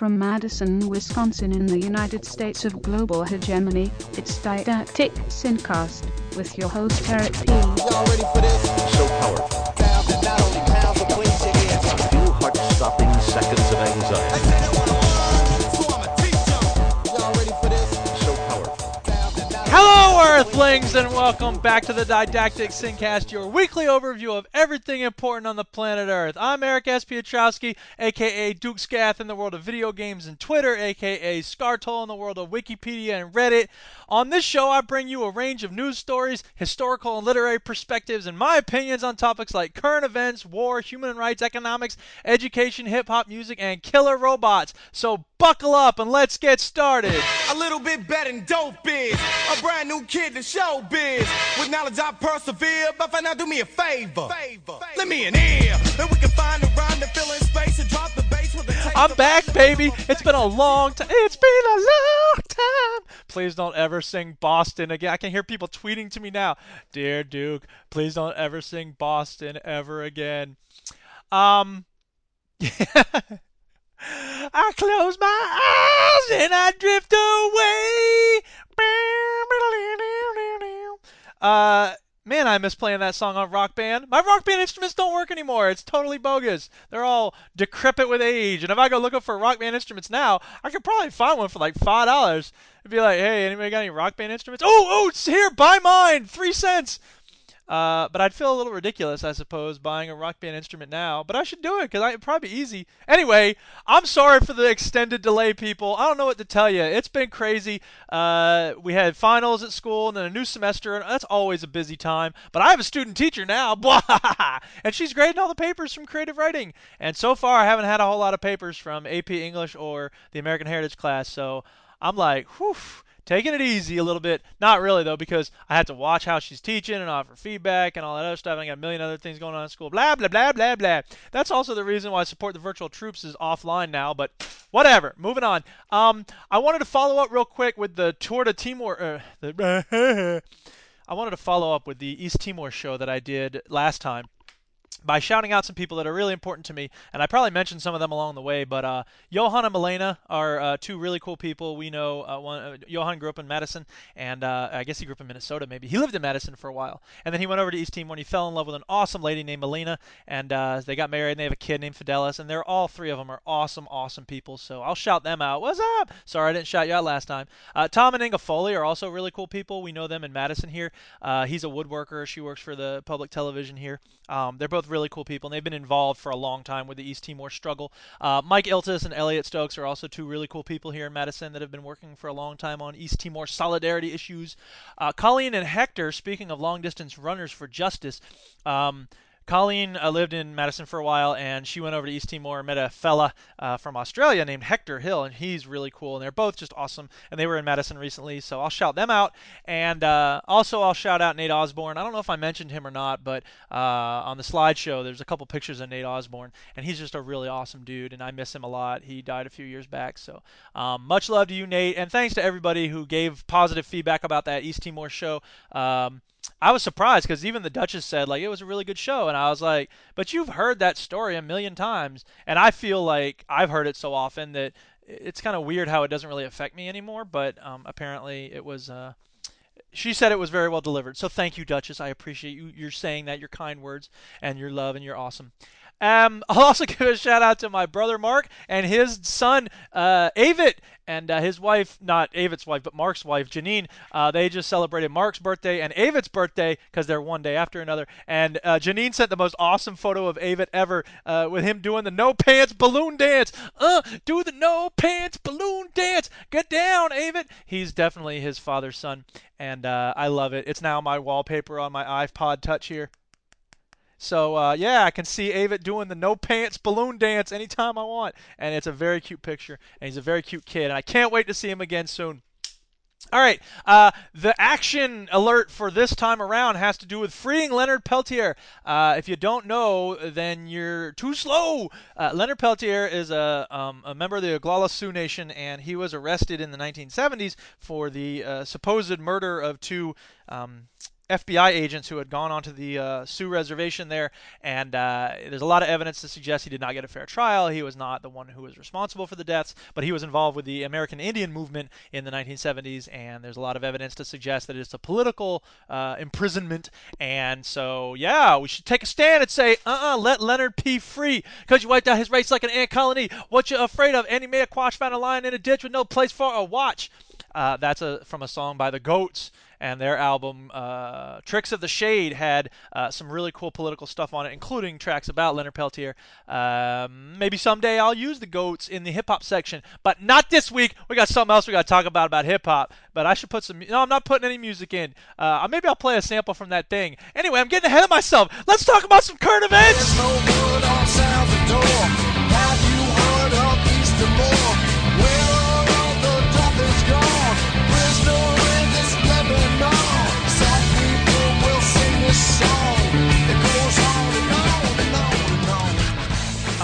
From Madison, Wisconsin in the United States of global hegemony, it's Didactic Syncast with your host Eric P. Y'all ready for this? so powerful. Sound that not only pounds but cleans your ears. Few heart-stopping seconds of They anxiety. say they Earthlings, and welcome back to the Didactic Syncast, your weekly overview of everything important on the planet Earth. I'm Eric S. Piotrowski, aka Duke Scath in the world of video games and Twitter, aka Scartol in the world of Wikipedia and Reddit. On this show, I bring you a range of news stories, historical and literary perspectives, and my opinions on topics like current events, war, human rights, economics, education, hip hop music, and killer robots. So buckle up and let's get started. A little bit better than dope is. A brand new kid show biz. With knowledge I persevere, but for now do me a favor. Let me an ear. Then we can find a rhyme to fill in space and drop the bass with taste I'm back, baby. It's been a long time. It's been a long time. Please don't ever sing Boston again. I can hear people tweeting to me now. Dear Duke, please don't ever sing Boston ever again. Um. I close my eyes and I drift away. Uh, man, I miss playing that song on Rock Band. My Rock Band instruments don't work anymore. It's totally bogus. They're all decrepit with age. And if I go looking for Rock Band instruments now, I could probably find one for like five dollars. It'd be like, hey, anybody got any Rock Band instruments? Oh, oh, it's here. Buy mine. Three cents. Uh, but I'd feel a little ridiculous, I suppose, buying a rock band instrument now. But I should do it because it'd probably be easy. Anyway, I'm sorry for the extended delay, people. I don't know what to tell you. It's been crazy. Uh, we had finals at school and then a new semester, and that's always a busy time. But I have a student teacher now, and she's grading all the papers from creative writing. And so far, I haven't had a whole lot of papers from AP English or the American Heritage class. So I'm like, whew taking it easy a little bit. Not really though, because I had to watch how she's teaching and offer feedback and all that other stuff. And I got a million other things going on in school. Blah blah blah blah blah. That's also the reason why support the virtual troops is offline now. But whatever. Moving on. Um, I wanted to follow up real quick with the Tour de Timor. Uh, the I wanted to follow up with the East Timor show that I did last time by shouting out some people that are really important to me, and I probably mentioned some of them along the way. But uh, Johan and Milena are uh, two really cool people. We know uh, one. Uh, Johan grew up in Madison, and uh, I guess he grew up in Minnesota. Maybe he lived in Madison for a while, and then he went over to East Timor when he fell in love with an awesome lady named Milena, and uh, they got married and they have a kid named Fidelis, and they're all three of them are awesome, awesome people. So I'll shout them out. What's up? Sorry I didn't shout you out last time. Tom and Inga Foley are also really cool people. We know them in Madison here. He's a woodworker. She works for the public television here. Um, they're both really cool people, and they've been involved for a long time with the East Timor struggle. Uh, Mike Iltis and Elliot Stokes are also two really cool people here in Madison that have been working for a long time on East Timor solidarity issues. Uh, Colleen and Hector, speaking of long distance runners for justice, um, Colleen uh, lived in Madison for a while, and she went over to East Timor met a fella uh, from Australia named Hector Hill, and he's really cool. And they're both just awesome. And they were in Madison recently, so I'll shout them out. And uh, also, I'll shout out Nate Osborne. I don't know if I mentioned him or not, but uh, on the slideshow, there's a couple pictures of Nate Osborne, and he's just a really awesome dude, and I miss him a lot. He died a few years back, so um, much love to you, Nate, and thanks to everybody who gave positive feedback about that East Timor show. Um, I was surprised because even the Duchess said like it was a really good show, and I was like, "But you've heard that story a million times," and I feel like I've heard it so often that it's kind of weird how it doesn't really affect me anymore. But um, apparently, it was. Uh, she said it was very well delivered, so thank you, Duchess. I appreciate you. You're saying that your kind words and your love, and you're awesome. Um, I'll also give a shout out to my brother Mark and his son uh, Avit and uh, his wife, not Avit's wife, but Mark's wife Janine. Uh, they just celebrated Mark's birthday and Avit's birthday because they're one day after another. And uh, Janine sent the most awesome photo of Avit ever uh, with him doing the no pants balloon dance. Uh, do the no pants balloon dance. Get down, Avit. He's definitely his father's son, and uh, I love it. It's now my wallpaper on my iPod Touch here. So uh, yeah, I can see Avit doing the no pants balloon dance anytime I want, and it's a very cute picture, and he's a very cute kid, and I can't wait to see him again soon. All right, uh, the action alert for this time around has to do with freeing Leonard Peltier. Uh, if you don't know, then you're too slow. Uh, Leonard Peltier is a, um, a member of the Oglala Sioux Nation, and he was arrested in the 1970s for the uh, supposed murder of two. Um, FBI agents who had gone onto the uh, Sioux reservation there, and uh, there's a lot of evidence to suggest he did not get a fair trial. He was not the one who was responsible for the deaths, but he was involved with the American Indian movement in the 1970s, and there's a lot of evidence to suggest that it's a political uh, imprisonment. And so, yeah, we should take a stand and say, uh-uh, let Leonard P. free, because you wiped out his race like an ant colony. What you afraid of? Mae Quash found a lion in a ditch with no place for a watch. Uh, that's a from a song by the Goats, and their album uh, Tricks of the Shade had uh, some really cool political stuff on it, including tracks about Leonard Peltier. Um, maybe someday I'll use the Goats in the hip hop section, but not this week. We got something else we got to talk about about hip hop. But I should put some. No, I'm not putting any music in. Uh, maybe I'll play a sample from that thing. Anyway, I'm getting ahead of myself. Let's talk about some current events.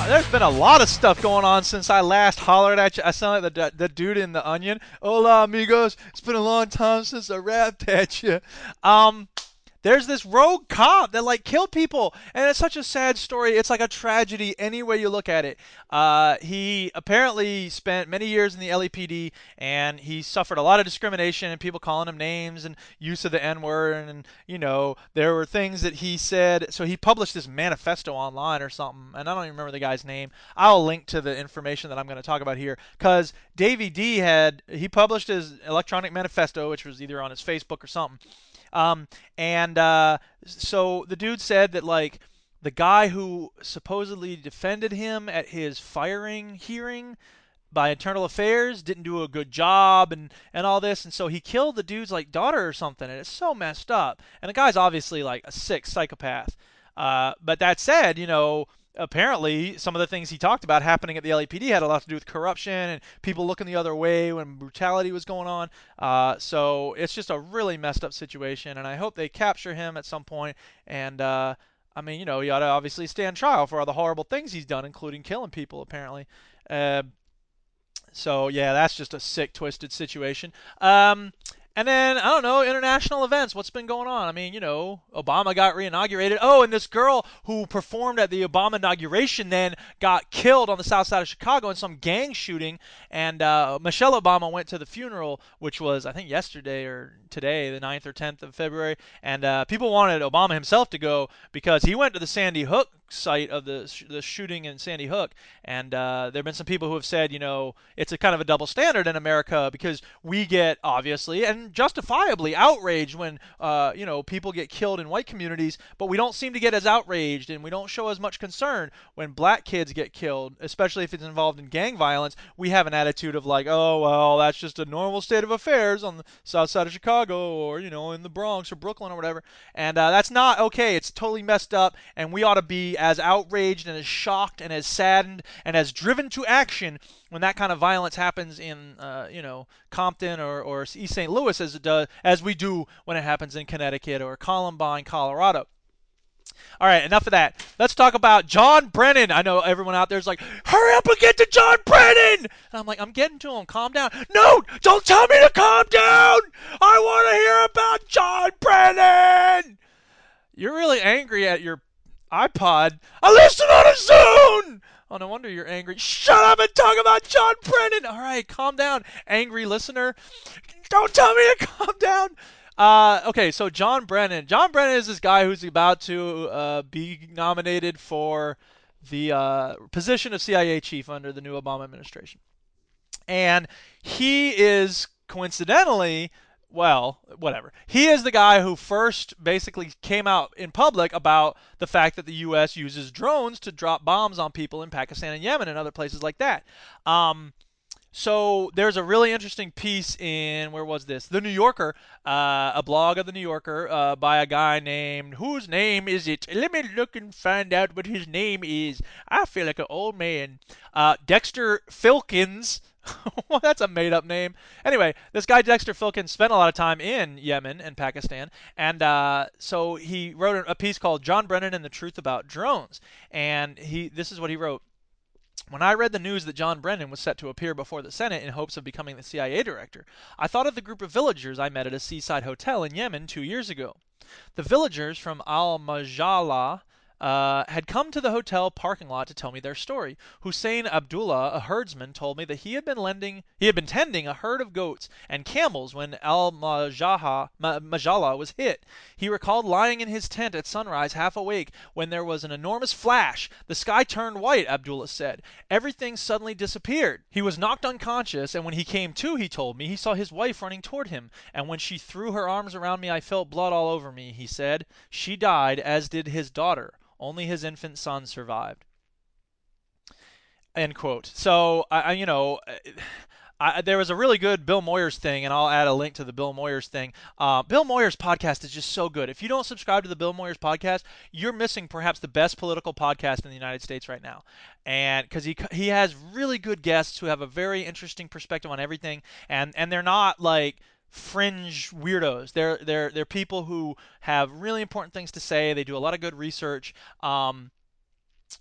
There's been a lot of stuff going on since I last hollered at you. I sound like the, the dude in the Onion. Hola, amigos. It's been a long time since I rapped at you. Um, there's this rogue cop that like killed people, and it's such a sad story. It's like a tragedy any way you look at it. Uh, he apparently spent many years in the LAPD, and he suffered a lot of discrimination and people calling him names and use of the N word, and you know there were things that he said. So he published this manifesto online or something, and I don't even remember the guy's name. I'll link to the information that I'm going to talk about here because Davey D had he published his electronic manifesto, which was either on his Facebook or something. Um, and uh, so the dude said that like the guy who supposedly defended him at his firing hearing by internal affairs didn't do a good job and and all this. And so he killed the dude's like daughter or something and it's so messed up. And the guy's obviously like a sick psychopath. Uh, but that said you know apparently some of the things he talked about happening at the LAPD had a lot to do with corruption and people looking the other way when brutality was going on. Uh, so it's just a really messed up situation, and I hope they capture him at some point. And uh, I mean, you know, he ought to obviously stand trial for all the horrible things he's done, including killing people, apparently. Uh, so yeah, that's just a sick, twisted situation. Um, and then I don't know international events. What's been going on? I mean, you know, Obama got reinaugurated. Oh, and this girl who performed at the Obama inauguration then got killed on the south side of Chicago in some gang shooting. And uh, Michelle Obama went to the funeral, which was I think yesterday or today, the 9th or 10th of February. And uh, people wanted Obama himself to go because he went to the Sandy Hook site of the sh- the shooting in Sandy Hook, and uh, there have been some people who have said, you know, it's a kind of a double standard in America because we get obviously and justifiably outraged when uh, you know people get killed in white communities, but we don't seem to get as outraged and we don't show as much concern when black kids get killed, especially if it's involved in gang violence. We have an attitude of like, oh well, that's just a normal state of affairs on the south side of Chicago or you know in the Bronx or Brooklyn or whatever, and uh, that's not okay. It's totally messed up, and we ought to be as outraged and as shocked and as saddened and as driven to action when that kind of violence happens in uh, you know Compton or, or East St. Louis as it does as we do when it happens in Connecticut or Columbine, Colorado. All right, enough of that. Let's talk about John Brennan. I know everyone out there's like, hurry up and get to John Brennan. And I'm like, I'm getting to him. Calm down. No, don't tell me to calm down. I want to hear about John Brennan. You're really angry at your iPod. I listen on a Zune. Oh, no wonder you're angry. Shut up and talk about John Brennan. All right, calm down, angry listener. Don't tell me to calm down. Uh, okay, so John Brennan. John Brennan is this guy who's about to uh, be nominated for the uh, position of CIA chief under the new Obama administration. And he is coincidentally well, whatever. He is the guy who first basically came out in public about the fact that the U.S. uses drones to drop bombs on people in Pakistan and Yemen and other places like that. Um, so there's a really interesting piece in where was this? The New Yorker, uh, a blog of the New Yorker uh, by a guy named whose name is it? Let me look and find out what his name is. I feel like an old man. Uh, Dexter Filkins. well, that's a made up name. Anyway, this guy Dexter Filkins spent a lot of time in Yemen and Pakistan, and uh, so he wrote a piece called "John Brennan and the Truth About Drones." And he, this is what he wrote. When I read the news that John Brennan was set to appear before the Senate in hopes of becoming the CIA director, I thought of the group of villagers I met at a seaside hotel in Yemen two years ago. The villagers from Al Majala uh, had come to the hotel parking lot to tell me their story. Hussein Abdullah, a herdsman, told me that he had been lending, he had been tending a herd of goats and camels when Al Majaha, Ma- Majala was hit. He recalled lying in his tent at sunrise, half awake, when there was an enormous flash. The sky turned white. Abdullah said. Everything suddenly disappeared. He was knocked unconscious, and when he came to, he told me he saw his wife running toward him. And when she threw her arms around me, I felt blood all over me. He said. She died, as did his daughter. Only his infant son survived. End quote. So I, you know. I, there was a really good Bill Moyers thing, and I'll add a link to the Bill Moyers thing. Uh, Bill Moyers podcast is just so good. If you don't subscribe to the Bill Moyers podcast, you're missing perhaps the best political podcast in the United States right now. And because he he has really good guests who have a very interesting perspective on everything, and and they're not like fringe weirdos. They're they're they're people who have really important things to say. They do a lot of good research. Um,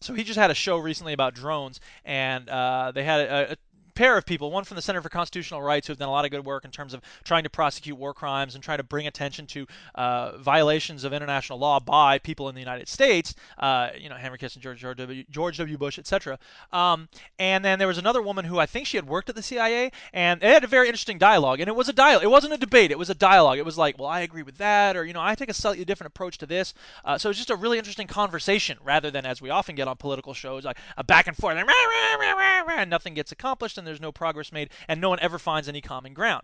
so he just had a show recently about drones, and uh, they had a, a pair of people, one from the Center for Constitutional Rights, who have done a lot of good work in terms of trying to prosecute war crimes and trying to bring attention to uh, violations of international law by people in the United States. Uh, you know, Henry Kissinger, George W. George w. Bush, etc. Um, and then there was another woman who I think she had worked at the CIA, and they had a very interesting dialogue. And it was a dialogue. It wasn't a debate. It was a dialogue. It was like, well, I agree with that, or you know, I take a slightly different approach to this. Uh, so it was just a really interesting conversation, rather than as we often get on political shows, like a back and forth, and nothing gets accomplished, and there's no progress made, and no one ever finds any common ground.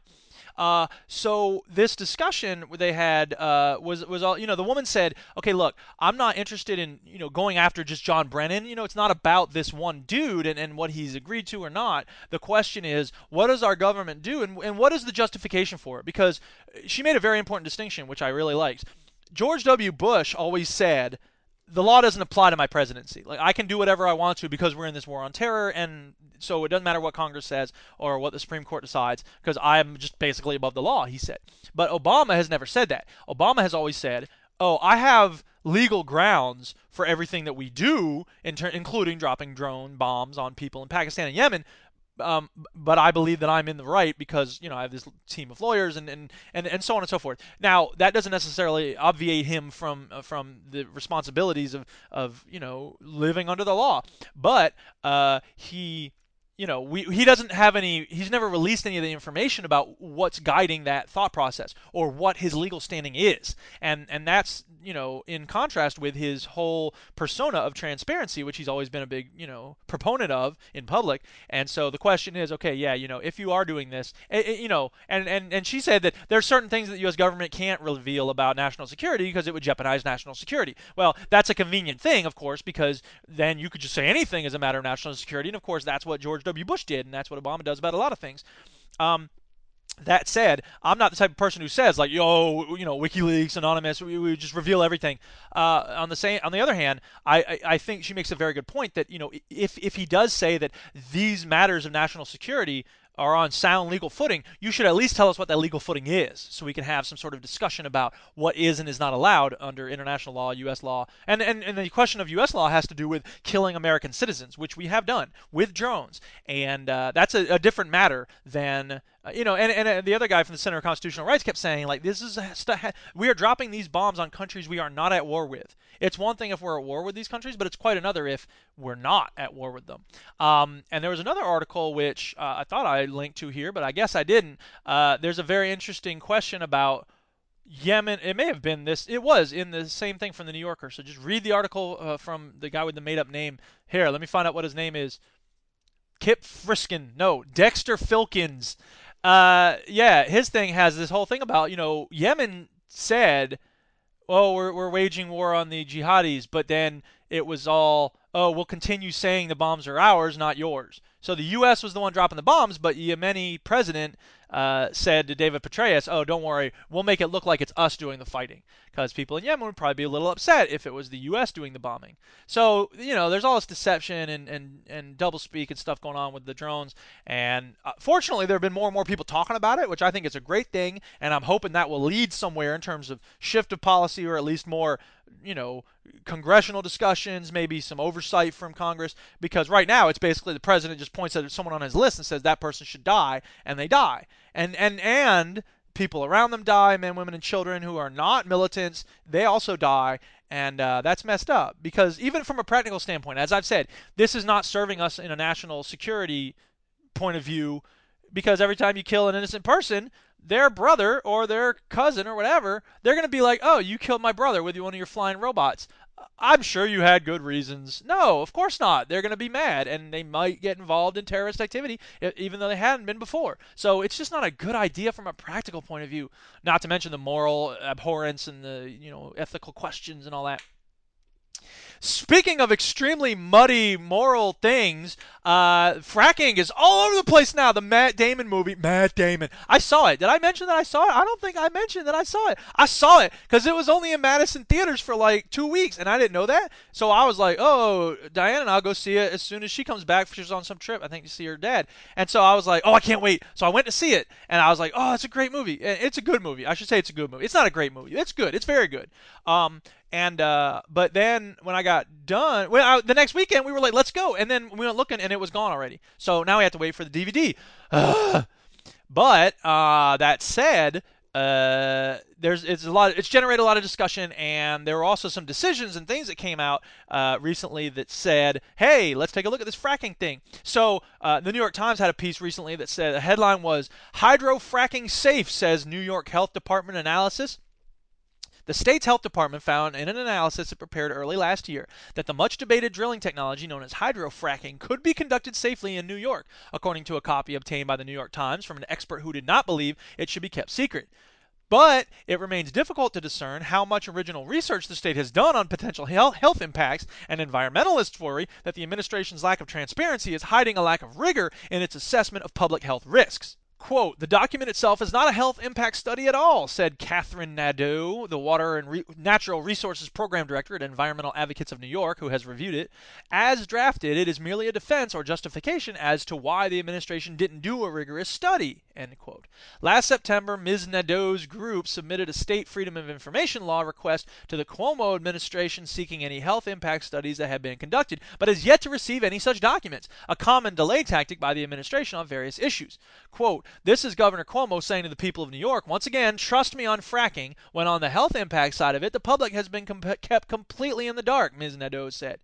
Uh, so this discussion they had uh, was was all you know. The woman said, "Okay, look, I'm not interested in you know going after just John Brennan. You know, it's not about this one dude and, and what he's agreed to or not. The question is, what does our government do, and and what is the justification for it? Because she made a very important distinction, which I really liked. George W. Bush always said." The law doesn't apply to my presidency. Like I can do whatever I want to because we're in this war on terror, and so it doesn't matter what Congress says or what the Supreme Court decides because I'm just basically above the law. He said, but Obama has never said that. Obama has always said, "Oh, I have legal grounds for everything that we do, in ter- including dropping drone bombs on people in Pakistan and Yemen." Um, but I believe that I'm in the right because you know I have this team of lawyers and, and, and, and so on and so forth. Now that doesn't necessarily obviate him from uh, from the responsibilities of, of you know living under the law, but uh, he you know, we, he doesn't have any, he's never released any of the information about what's guiding that thought process or what his legal standing is. And, and that's, you know, in contrast with his whole persona of transparency, which he's always been a big, you know, proponent of in public. And so the question is, okay, yeah, you know, if you are doing this, eh, eh, you know, and, and, and she said that there are certain things that the U.S. government can't reveal about national security because it would jeopardize national security. Well, that's a convenient thing, of course, because then you could just say anything as a matter of national security. And of course, that's what George W. Bush did, and that's what Obama does about a lot of things. Um, that said, I'm not the type of person who says like, "Yo, you know, WikiLeaks, Anonymous, we, we just reveal everything." Uh, on the same, on the other hand, I, I, I think she makes a very good point that you know, if if he does say that these matters of national security are on sound legal footing, you should at least tell us what that legal footing is, so we can have some sort of discussion about what is and is not allowed under international law, U.S. law, and and, and the question of U.S. law has to do with killing American citizens, which we have done with drones, and uh, that's a, a different matter than uh, you know, and, and uh, the other guy from the Center of Constitutional Rights kept saying, like, this is st- we are dropping these bombs on countries we are not at war with. It's one thing if we're at war with these countries, but it's quite another if we're not at war with them. Um, and there was another article which uh, I thought I linked to here, but I guess I didn't. Uh, there's a very interesting question about Yemen. It may have been this. It was in the same thing from the New Yorker. So just read the article uh, from the guy with the made-up name. Here, let me find out what his name is. Kip Friskin. No, Dexter Filkins. Uh, yeah, his thing has this whole thing about you know Yemen said, "Oh, we're we're waging war on the jihadis," but then it was all, "Oh, we'll continue saying the bombs are ours, not yours." So the U.S. was the one dropping the bombs, but Yemeni president uh, said to David Petraeus, "Oh, don't worry, we'll make it look like it's us doing the fighting." Because people in Yemen would probably be a little upset if it was the U.S. doing the bombing. So you know, there's all this deception and and and double speak and stuff going on with the drones. And uh, fortunately, there have been more and more people talking about it, which I think is a great thing. And I'm hoping that will lead somewhere in terms of shift of policy, or at least more you know, congressional discussions, maybe some oversight from Congress, because right now it's basically the president just points at someone on his list and says that person should die, and they die. And and and people around them die, men, women, and children who are not militants, they also die. And uh, that's messed up because even from a practical standpoint, as I've said, this is not serving us in a national security point of view because every time you kill an innocent person, their brother or their cousin or whatever, they're going to be like, "Oh, you killed my brother with one of your flying robots." I'm sure you had good reasons. No, of course not. They're going to be mad and they might get involved in terrorist activity even though they hadn't been before. So it's just not a good idea from a practical point of view. Not to mention the moral abhorrence and the, you know, ethical questions and all that. Speaking of extremely muddy moral things, uh, fracking is all over the place now. The Matt Damon movie, Matt Damon. I saw it. Did I mention that I saw it? I don't think I mentioned that I saw it. I saw it because it was only in Madison theaters for like two weeks, and I didn't know that. So I was like, oh, Diane and I'll go see it as soon as she comes back. She's on some trip, I think, to see her dad. And so I was like, oh, I can't wait. So I went to see it, and I was like, oh, it's a great movie. It's a good movie. I should say it's a good movie. It's not a great movie. It's good. It's very good. Um, and uh, but then when I got done, well, I, the next weekend we were like, let's go, and then we went looking, and it was gone already. So now we have to wait for the DVD. but uh, that said, uh, there's it's a lot. It's generated a lot of discussion, and there were also some decisions and things that came out uh, recently that said, "Hey, let's take a look at this fracking thing." So uh, the New York Times had a piece recently that said the headline was "Hydro Fracking Safe," says New York Health Department analysis. The state's health department found in an analysis it prepared early last year that the much debated drilling technology known as hydrofracking could be conducted safely in New York, according to a copy obtained by the New York Times from an expert who did not believe it should be kept secret. But it remains difficult to discern how much original research the state has done on potential health, impacts, and environmentalists worry that the administration's lack of transparency is hiding a lack of rigor in its assessment of public health risks. Quote, the document itself is not a health impact study at all, said Catherine Nadeau, the Water and Re- Natural Resources Program Director at Environmental Advocates of New York, who has reviewed it. As drafted, it is merely a defense or justification as to why the administration didn't do a rigorous study, end quote. Last September, Ms. Nadeau's group submitted a state Freedom of Information law request to the Cuomo administration seeking any health impact studies that have been conducted, but has yet to receive any such documents, a common delay tactic by the administration on various issues. Quote, this is Governor Cuomo saying to the people of New York, once again, trust me on fracking, when on the health impact side of it, the public has been com- kept completely in the dark, Ms. Nadeau said.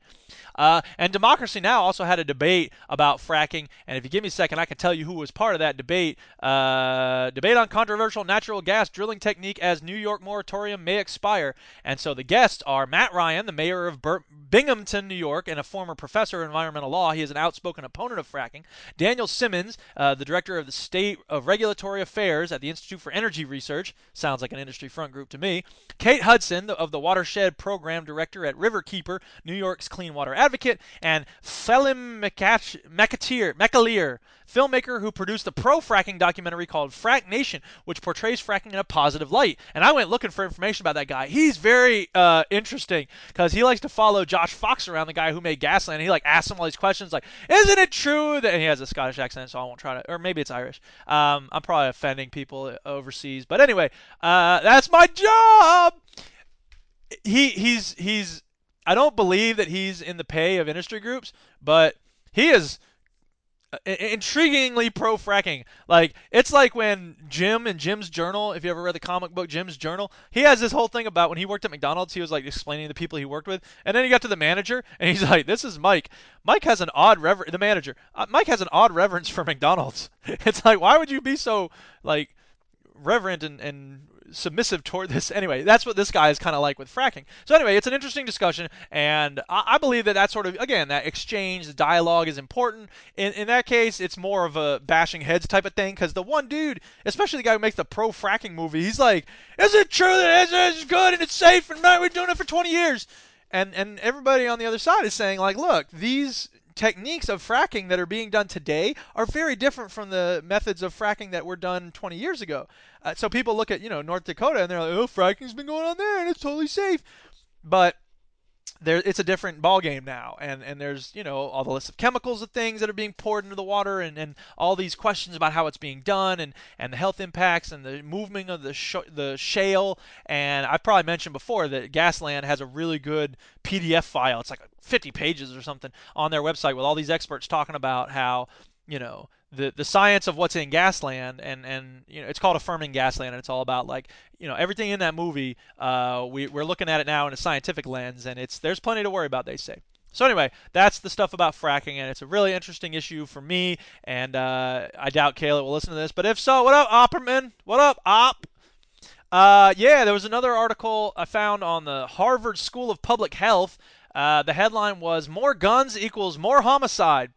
Uh, and Democracy Now! also had a debate about fracking, and if you give me a second, I can tell you who was part of that debate. Uh, debate on controversial natural gas drilling technique as New York moratorium may expire. And so the guests are Matt Ryan, the mayor of Bur- Binghamton, New York, and a former professor of environmental law. He is an outspoken opponent of fracking. Daniel Simmons, uh, the director of the State of Regulatory Affairs at the Institute for Energy Research. Sounds like an industry front group to me. Kate Hudson, the- of the Watershed Program Director at Riverkeeper, New York's Clean Water Advocate, and McAleer, filmmaker who produced the pro-fracking documentary called Frack Nation, which portrays fracking in a positive light. And I went looking for information about that guy. He's very uh, interesting because he likes to follow Josh Fox around, the guy who made Gasland. He like asks him all these questions, like, "Isn't it true that?" And he has a Scottish accent, so I won't try to, or maybe it's Irish. Um, I'm probably offending people overseas, but anyway, uh, that's my job. He he's he's. I don't believe that he's in the pay of industry groups, but he is uh, intriguingly pro fracking. Like it's like when Jim in Jim's Journal, if you ever read the comic book Jim's Journal, he has this whole thing about when he worked at McDonald's, he was like explaining to the people he worked with, and then he got to the manager and he's like, "This is Mike. Mike has an odd rever the manager. Uh, Mike has an odd reverence for McDonald's. It's like, why would you be so like reverent and, and submissive toward this. Anyway, that's what this guy is kind of like with fracking. So anyway, it's an interesting discussion, and I, I believe that that sort of again that exchange, the dialogue is important. In in that case, it's more of a bashing heads type of thing because the one dude, especially the guy who makes the pro fracking movie, he's like, "Is it true that it's good and it's safe and we're doing it for 20 years?" And and everybody on the other side is saying like, "Look, these." Techniques of fracking that are being done today are very different from the methods of fracking that were done 20 years ago. Uh, so people look at you know North Dakota and they're like, oh, fracking's been going on there and it's totally safe, but there it's a different ball game now. And and there's you know all the list of chemicals of things that are being poured into the water and and all these questions about how it's being done and and the health impacts and the movement of the sh- the shale. And I probably mentioned before that Gasland has a really good PDF file. It's like 50 pages or something on their website with all these experts talking about how you know the the science of what's in Gasland, and and you know it's called affirming Gasland, and it's all about like you know everything in that movie. Uh, we we're looking at it now in a scientific lens, and it's there's plenty to worry about. They say. So anyway, that's the stuff about fracking, and it's a really interesting issue for me. And uh, I doubt Kayla will listen to this, but if so, what up, Opperman? What up, Op? Uh, yeah, there was another article I found on the Harvard School of Public Health. Uh, the headline was "More guns equals more homicide."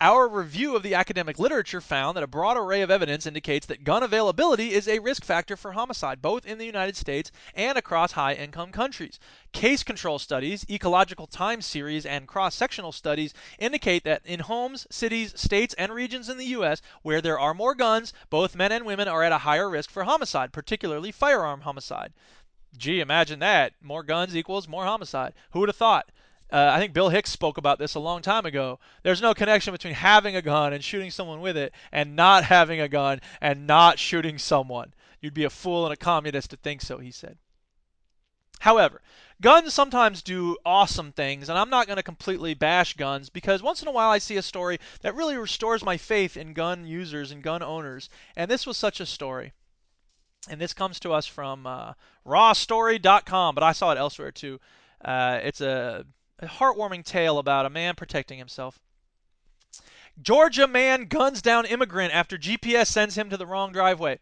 Our review of the academic literature found that a broad array of evidence indicates that gun availability is a risk factor for homicide, both in the United States and across high income countries. Case control studies, ecological time series, and cross sectional studies indicate that in homes, cities, states, and regions in the U.S. where there are more guns, both men and women are at a higher risk for homicide, particularly firearm homicide. Gee, imagine that. More guns equals more homicide. Who would have thought? Uh, I think Bill Hicks spoke about this a long time ago. There's no connection between having a gun and shooting someone with it and not having a gun and not shooting someone. You'd be a fool and a communist to think so, he said. However, guns sometimes do awesome things, and I'm not going to completely bash guns because once in a while I see a story that really restores my faith in gun users and gun owners, and this was such a story. And this comes to us from uh, rawstory.com, but I saw it elsewhere too. Uh, it's a a heartwarming tale about a man protecting himself. Georgia man guns down immigrant after GPS sends him to the wrong driveway.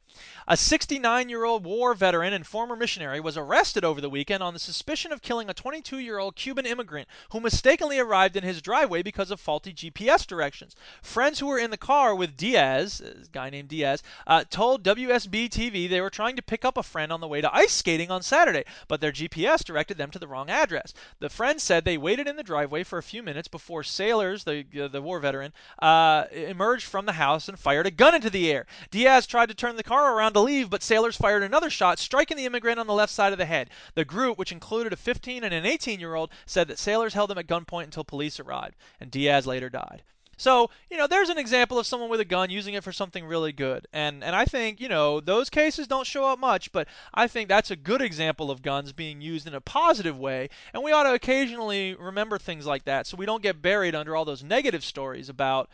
A 69 year old war veteran and former missionary was arrested over the weekend on the suspicion of killing a 22 year old Cuban immigrant who mistakenly arrived in his driveway because of faulty GPS directions. Friends who were in the car with Diaz, a guy named Diaz, uh, told WSB TV they were trying to pick up a friend on the way to ice skating on Saturday, but their GPS directed them to the wrong address. The friends said they waited in the driveway for a few minutes before Sailors, the, uh, the war veteran, uh, Uh, emerged from the house and fired a gun into the air. Diaz tried to turn the car around to leave, but Sailors fired another shot, striking the immigrant on the left side of the head. The group, which included a 15 and an 18 year old, said that Sailors held them at gunpoint until police arrived, and Diaz later died. So, you know, there's an example of someone with a gun using it for something really good. And and I think, you know, those cases don't show up much, but I think that's a good example of guns being used in a positive way, and we ought to occasionally remember things like that so we don't get buried under all those negative stories about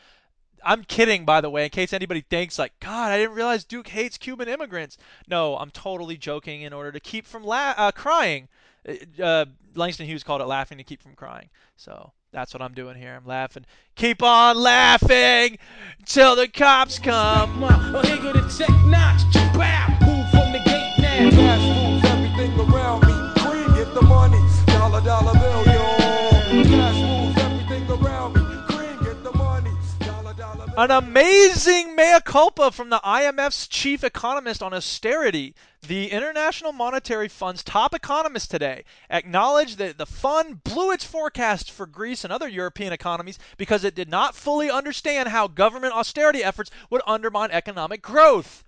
I'm kidding, by the way, in case anybody thinks like, God, I didn't realize Duke hates Cuban immigrants. No, I'm totally joking in order to keep from la- uh, crying. Uh, uh, Langston Hughes called it laughing to keep from crying. So that's what I'm doing here. I'm laughing. Keep on laughing till the cops come. Well, oh, here go the tech knocks. Bow. Move from the gate now. Cash moves everything around me. Green, get the money. Dollar, dollar bill, yo. Cash moves everything around me. Green, get the money. Dollar, dollar bill. An amazing mea culpa from the IMF's chief economist on austerity. The International Monetary Fund's top economist today acknowledged that the fund blew its forecast for Greece and other European economies because it did not fully understand how government austerity efforts would undermine economic growth.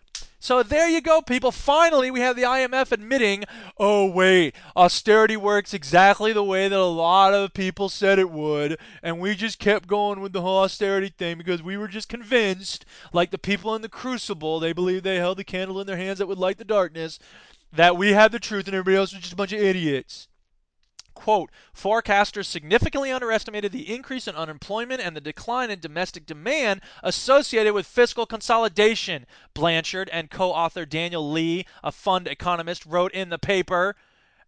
So there you go, people. Finally, we have the IMF admitting, oh, wait, austerity works exactly the way that a lot of people said it would, and we just kept going with the whole austerity thing because we were just convinced, like the people in the crucible, they believed they held the candle in their hands that would light the darkness, that we had the truth and everybody else was just a bunch of idiots. Quote, forecasters significantly underestimated the increase in unemployment and the decline in domestic demand associated with fiscal consolidation, Blanchard and co author Daniel Leigh, a fund economist, wrote in the paper.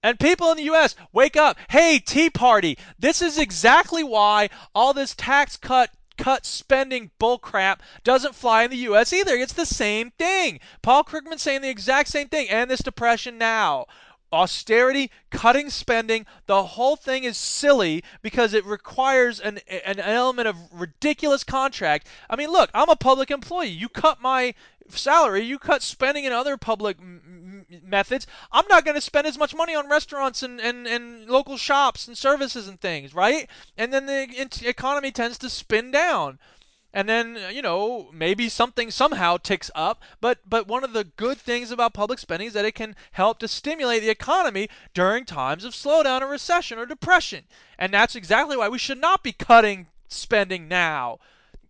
And people in the U.S., wake up. Hey, Tea Party, this is exactly why all this tax cut cut spending bullcrap doesn't fly in the U.S. either. It's the same thing. Paul Krugman saying the exact same thing. And this depression now austerity, cutting spending, the whole thing is silly because it requires an an element of ridiculous contract. I mean, look, I'm a public employee. You cut my salary, you cut spending in other public m- methods. I'm not going to spend as much money on restaurants and, and, and local shops and services and things, right? And then the economy tends to spin down and then you know maybe something somehow ticks up but but one of the good things about public spending is that it can help to stimulate the economy during times of slowdown or recession or depression and that's exactly why we should not be cutting spending now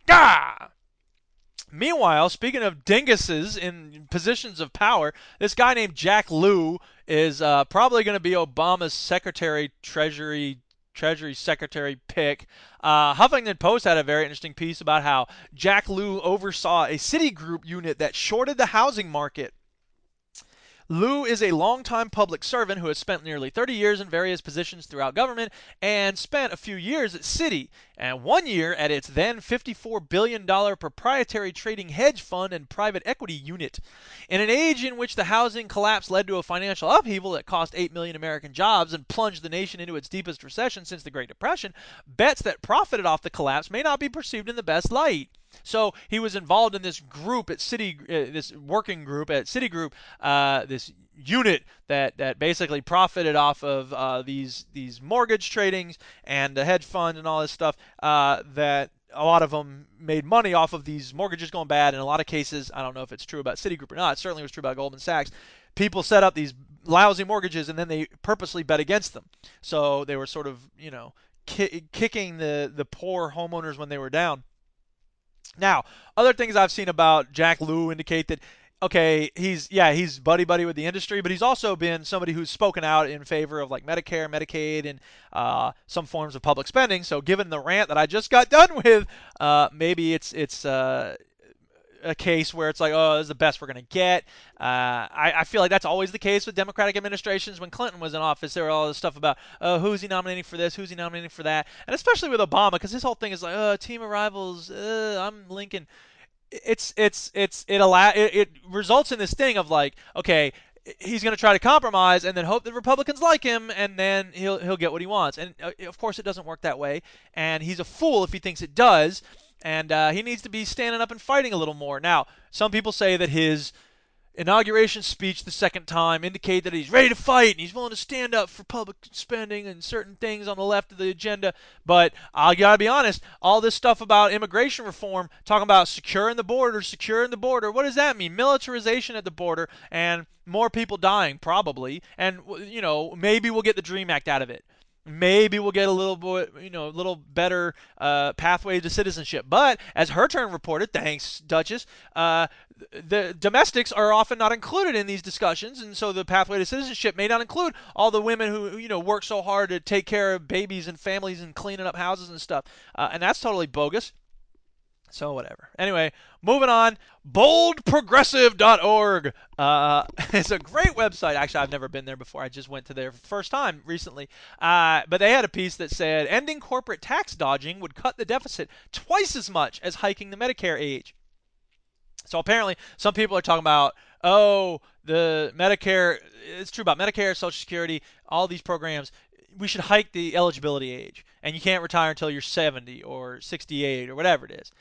Gah! Meanwhile, speaking of dinguses in positions of power, this guy named Jack Lew is uh, probably going to be Obama's Secretary Treasury Treasury Secretary pick. Uh, Huffington Post had a very interesting piece about how Jack Lew oversaw a Citigroup unit that shorted the housing market. Lew is a longtime public servant who has spent nearly 30 years in various positions throughout government and spent a few years at Citi and one year at its then $54 billion proprietary trading hedge fund and private equity unit. In an age in which the housing collapse led to a financial upheaval that cost 8 million American jobs and plunged the nation into its deepest recession since the Great Depression, bets that profited off the collapse may not be perceived in the best light. So he was involved in this group at Citi, uh, this working group at Citigroup, uh, this unit that that basically profited off of uh, these these mortgage tradings and the hedge fund and all this stuff. Uh, that a lot of them made money off of these mortgages going bad. In a lot of cases, I don't know if it's true about Citigroup or not. It certainly was true about Goldman Sachs. People set up these lousy mortgages and then they purposely bet against them. So they were sort of you know ki- kicking the the poor homeowners when they were down. Now, other things I've seen about Jack Lew indicate that okay, he's yeah, he's buddy buddy with the industry, but he's also been somebody who's spoken out in favor of like Medicare, Medicaid, and uh, some forms of public spending. So, given the rant that I just got done with, uh, maybe it's it's uh, a case where it's like, oh, this is the best we're going to get. Uh, I, I, feel like that's always the case with Democratic administrations. When Clinton was in office, there were all this stuff about, oh, who's he nominating for this, who's he nominating for that, and especially with Obama, because his whole thing is like, oh, team of rivals, uh, I'm Lincoln. It's it's it's it allow it, it results in this thing of like, okay, he's going to try to compromise and then hope that Republicans like him, and then he'll he'll get what he wants. And uh, of course, it doesn't work that way. And he's a fool if he thinks it does and uh, he needs to be standing up and fighting a little more. Now, some people say that his inauguration speech the second time indicate that he's ready to fight and he's willing to stand up for public spending and certain things on the left of the agenda. But I gotta be honest, all this stuff about immigration reform, talking about securing the border, securing the border, what does that mean? Militarization at the border and more people dying, probably. And you know, maybe we'll get the Dream Act out of it maybe we'll get a little bit, you know, a little better uh, pathway to citizenship. But as her turn reported, thanks, Duchess, uh, the domestics are often not included in these discussions, and so the pathway to citizenship may not include all the women who, you know, work so hard to take care of babies and families and cleaning up houses and stuff, uh, and that's totally bogus. So whatever. Anyway, moving on. Boldprogressive.org. Uh, it's a great website. Actually, I've never been there before. I just went to there for the first time recently. Uh, but they had a piece that said ending corporate tax dodging would cut the deficit twice as much as hiking the Medicare age. So apparently, some people are talking about, oh, the Medicare. It's true about Medicare, Social Security, all these programs. We should hike the eligibility age, and you can't retire until you're 70 or 68 or whatever it is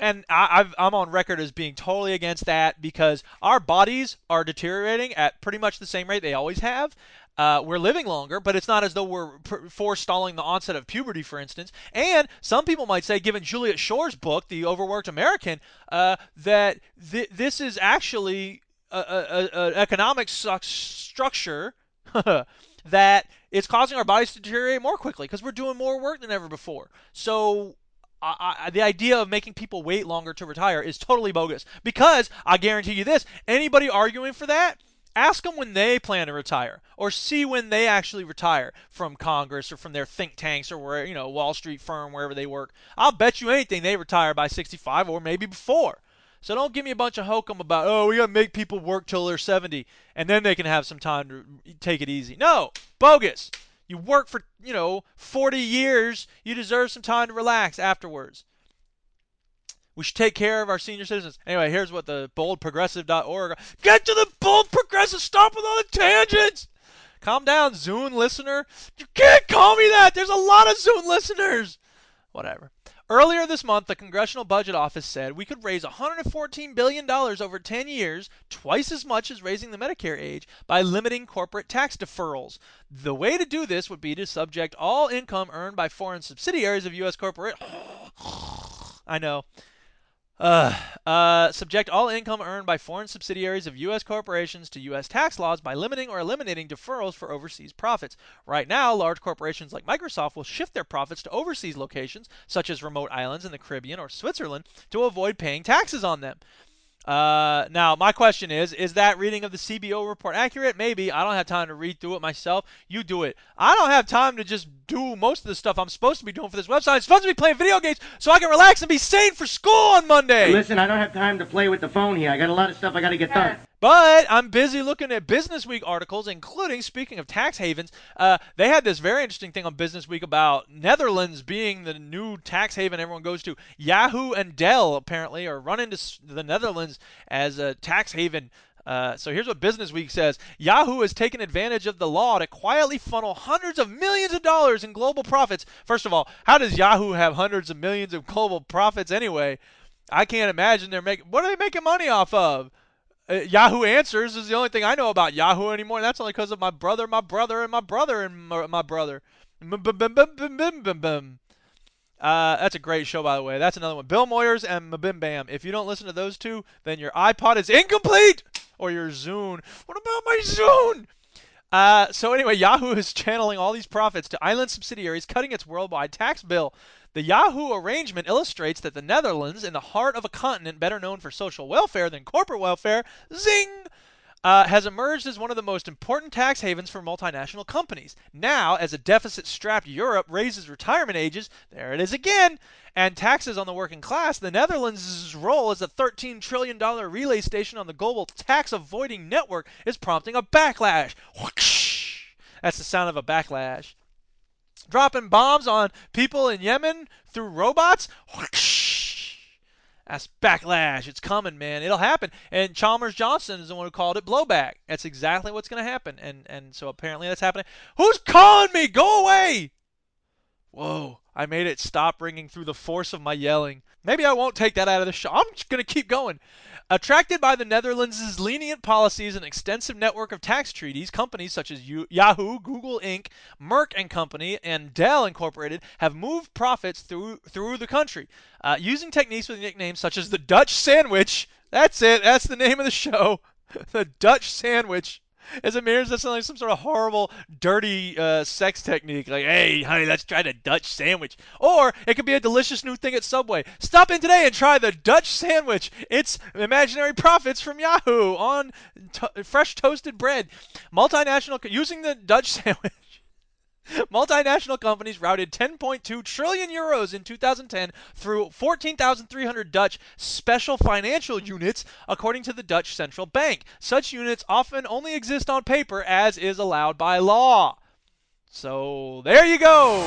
and I, am on record as being totally against that because our bodies are deteriorating at pretty much the same rate they always have. Uh, we're living longer, but it's not as though we're pr- forestalling the onset of puberty, for instance. And some people might say, given Juliet Schor's book, The Overworked American, uh, that th- this is actually an economic su- structure that is causing our bodies to deteriorate more quickly because we're doing more work than ever before. So I, I, the idea of making people wait longer to retire is totally bogus. Because I guarantee you this: anybody arguing for that, ask them when they plan to retire, or see when they actually retire from Congress or from their think tanks or where you know Wall Street firm wherever they work. I'll bet you anything they retire by 65 or maybe before. So don't give me a bunch of hokum about oh we gotta make people work till they're 70 and then they can have some time to take it easy. No, bogus. You work for, you know, 40 years. You deserve some time to relax afterwards. We should take care of our senior citizens. Anyway, here's what the boldprogressive.org. Get to the bold progressive. Stop with all the tangents. Calm down, Zune listener. You can't call me that. There's a lot of Zune listeners. Whatever. Earlier this month, the Congressional Budget Office said we could raise $114 billion over 10 years, twice as much as raising the Medicare age, by limiting corporate tax deferrals. The way to do this would be to subject all income earned by foreign subsidiaries of U.S. corporate. I know. Uh, uh, subject all income earned by foreign subsidiaries of U.S. corporations to U.S. tax laws by limiting or eliminating deferrals for overseas profits. Right now, large corporations like Microsoft will shift their profits to overseas locations, such as remote islands in the Caribbean or Switzerland, to avoid paying taxes on them. Uh, now, my question is Is that reading of the CBO report accurate? Maybe. I don't have time to read through it myself. You do it. I don't have time to just do most of the stuff I'm supposed to be doing for this website. I'm supposed to be playing video games so I can relax and be sane for school on Monday. Listen, I don't have time to play with the phone here. I got a lot of stuff I got to get done. But I'm busy looking at Business Week articles, including, speaking of tax havens, uh, they had this very interesting thing on Business Week about Netherlands being the new tax haven everyone goes to. Yahoo and Dell, apparently, are running to the Netherlands as a tax haven. Uh, so here's what Business Week says Yahoo has taken advantage of the law to quietly funnel hundreds of millions of dollars in global profits. First of all, how does Yahoo have hundreds of millions of global profits anyway? I can't imagine they're making. What are they making money off of? uh, Yahoo Answers is the only thing I know about Yahoo anymore. And that's only because of my brother, my brother, and my brother, and my, my brother. Uh, that's a great show, by the way. That's another one. Bill Moyers and Mabim Bam. If you don't listen to those two, then your iPod is incomplete or your Zune. What about my Zune? Uh, so anyway, Yahoo is channeling all these profits to island subsidiaries, cutting its worldwide tax bill. The Yahoo arrangement illustrates that the Netherlands, in the heart of a continent better known for social welfare than corporate welfare, zing, uh, has emerged as one of the most important tax havens for multinational companies. Now, as a deficit strapped Europe raises retirement ages, there it is again, and taxes on the working class, the Netherlands' role as a $13 trillion relay station on the global tax avoiding network is prompting a backlash. That's the sound of a backlash. Dropping bombs on people in Yemen through robots. That's backlash. It's coming, man. It'll happen. And Chalmers Johnson is the one who called it blowback. That's exactly what's going to happen. And and so apparently that's happening. Who's calling me? Go away. Whoa. I made it stop ringing through the force of my yelling. Maybe I won't take that out of the show. I'm just going to keep going. Attracted by the Netherlands' lenient policies and extensive network of tax treaties, companies such as Yahoo, Google Inc., Merck and Company, and Dell Incorporated have moved profits through through the country uh, using techniques with nicknames such as the Dutch sandwich. That's it. That's the name of the show. the Dutch sandwich. As it mirrors that sounds like some sort of horrible, dirty uh, sex technique. Like, hey, honey, let's try the Dutch sandwich. Or it could be a delicious new thing at Subway. Stop in today and try the Dutch sandwich. It's imaginary profits from Yahoo on to- fresh toasted bread. Multinational, using the Dutch sandwich. Multinational companies routed 10.2 trillion euros in 2010 through 14,300 Dutch special financial units, according to the Dutch Central Bank. Such units often only exist on paper, as is allowed by law. So there you go.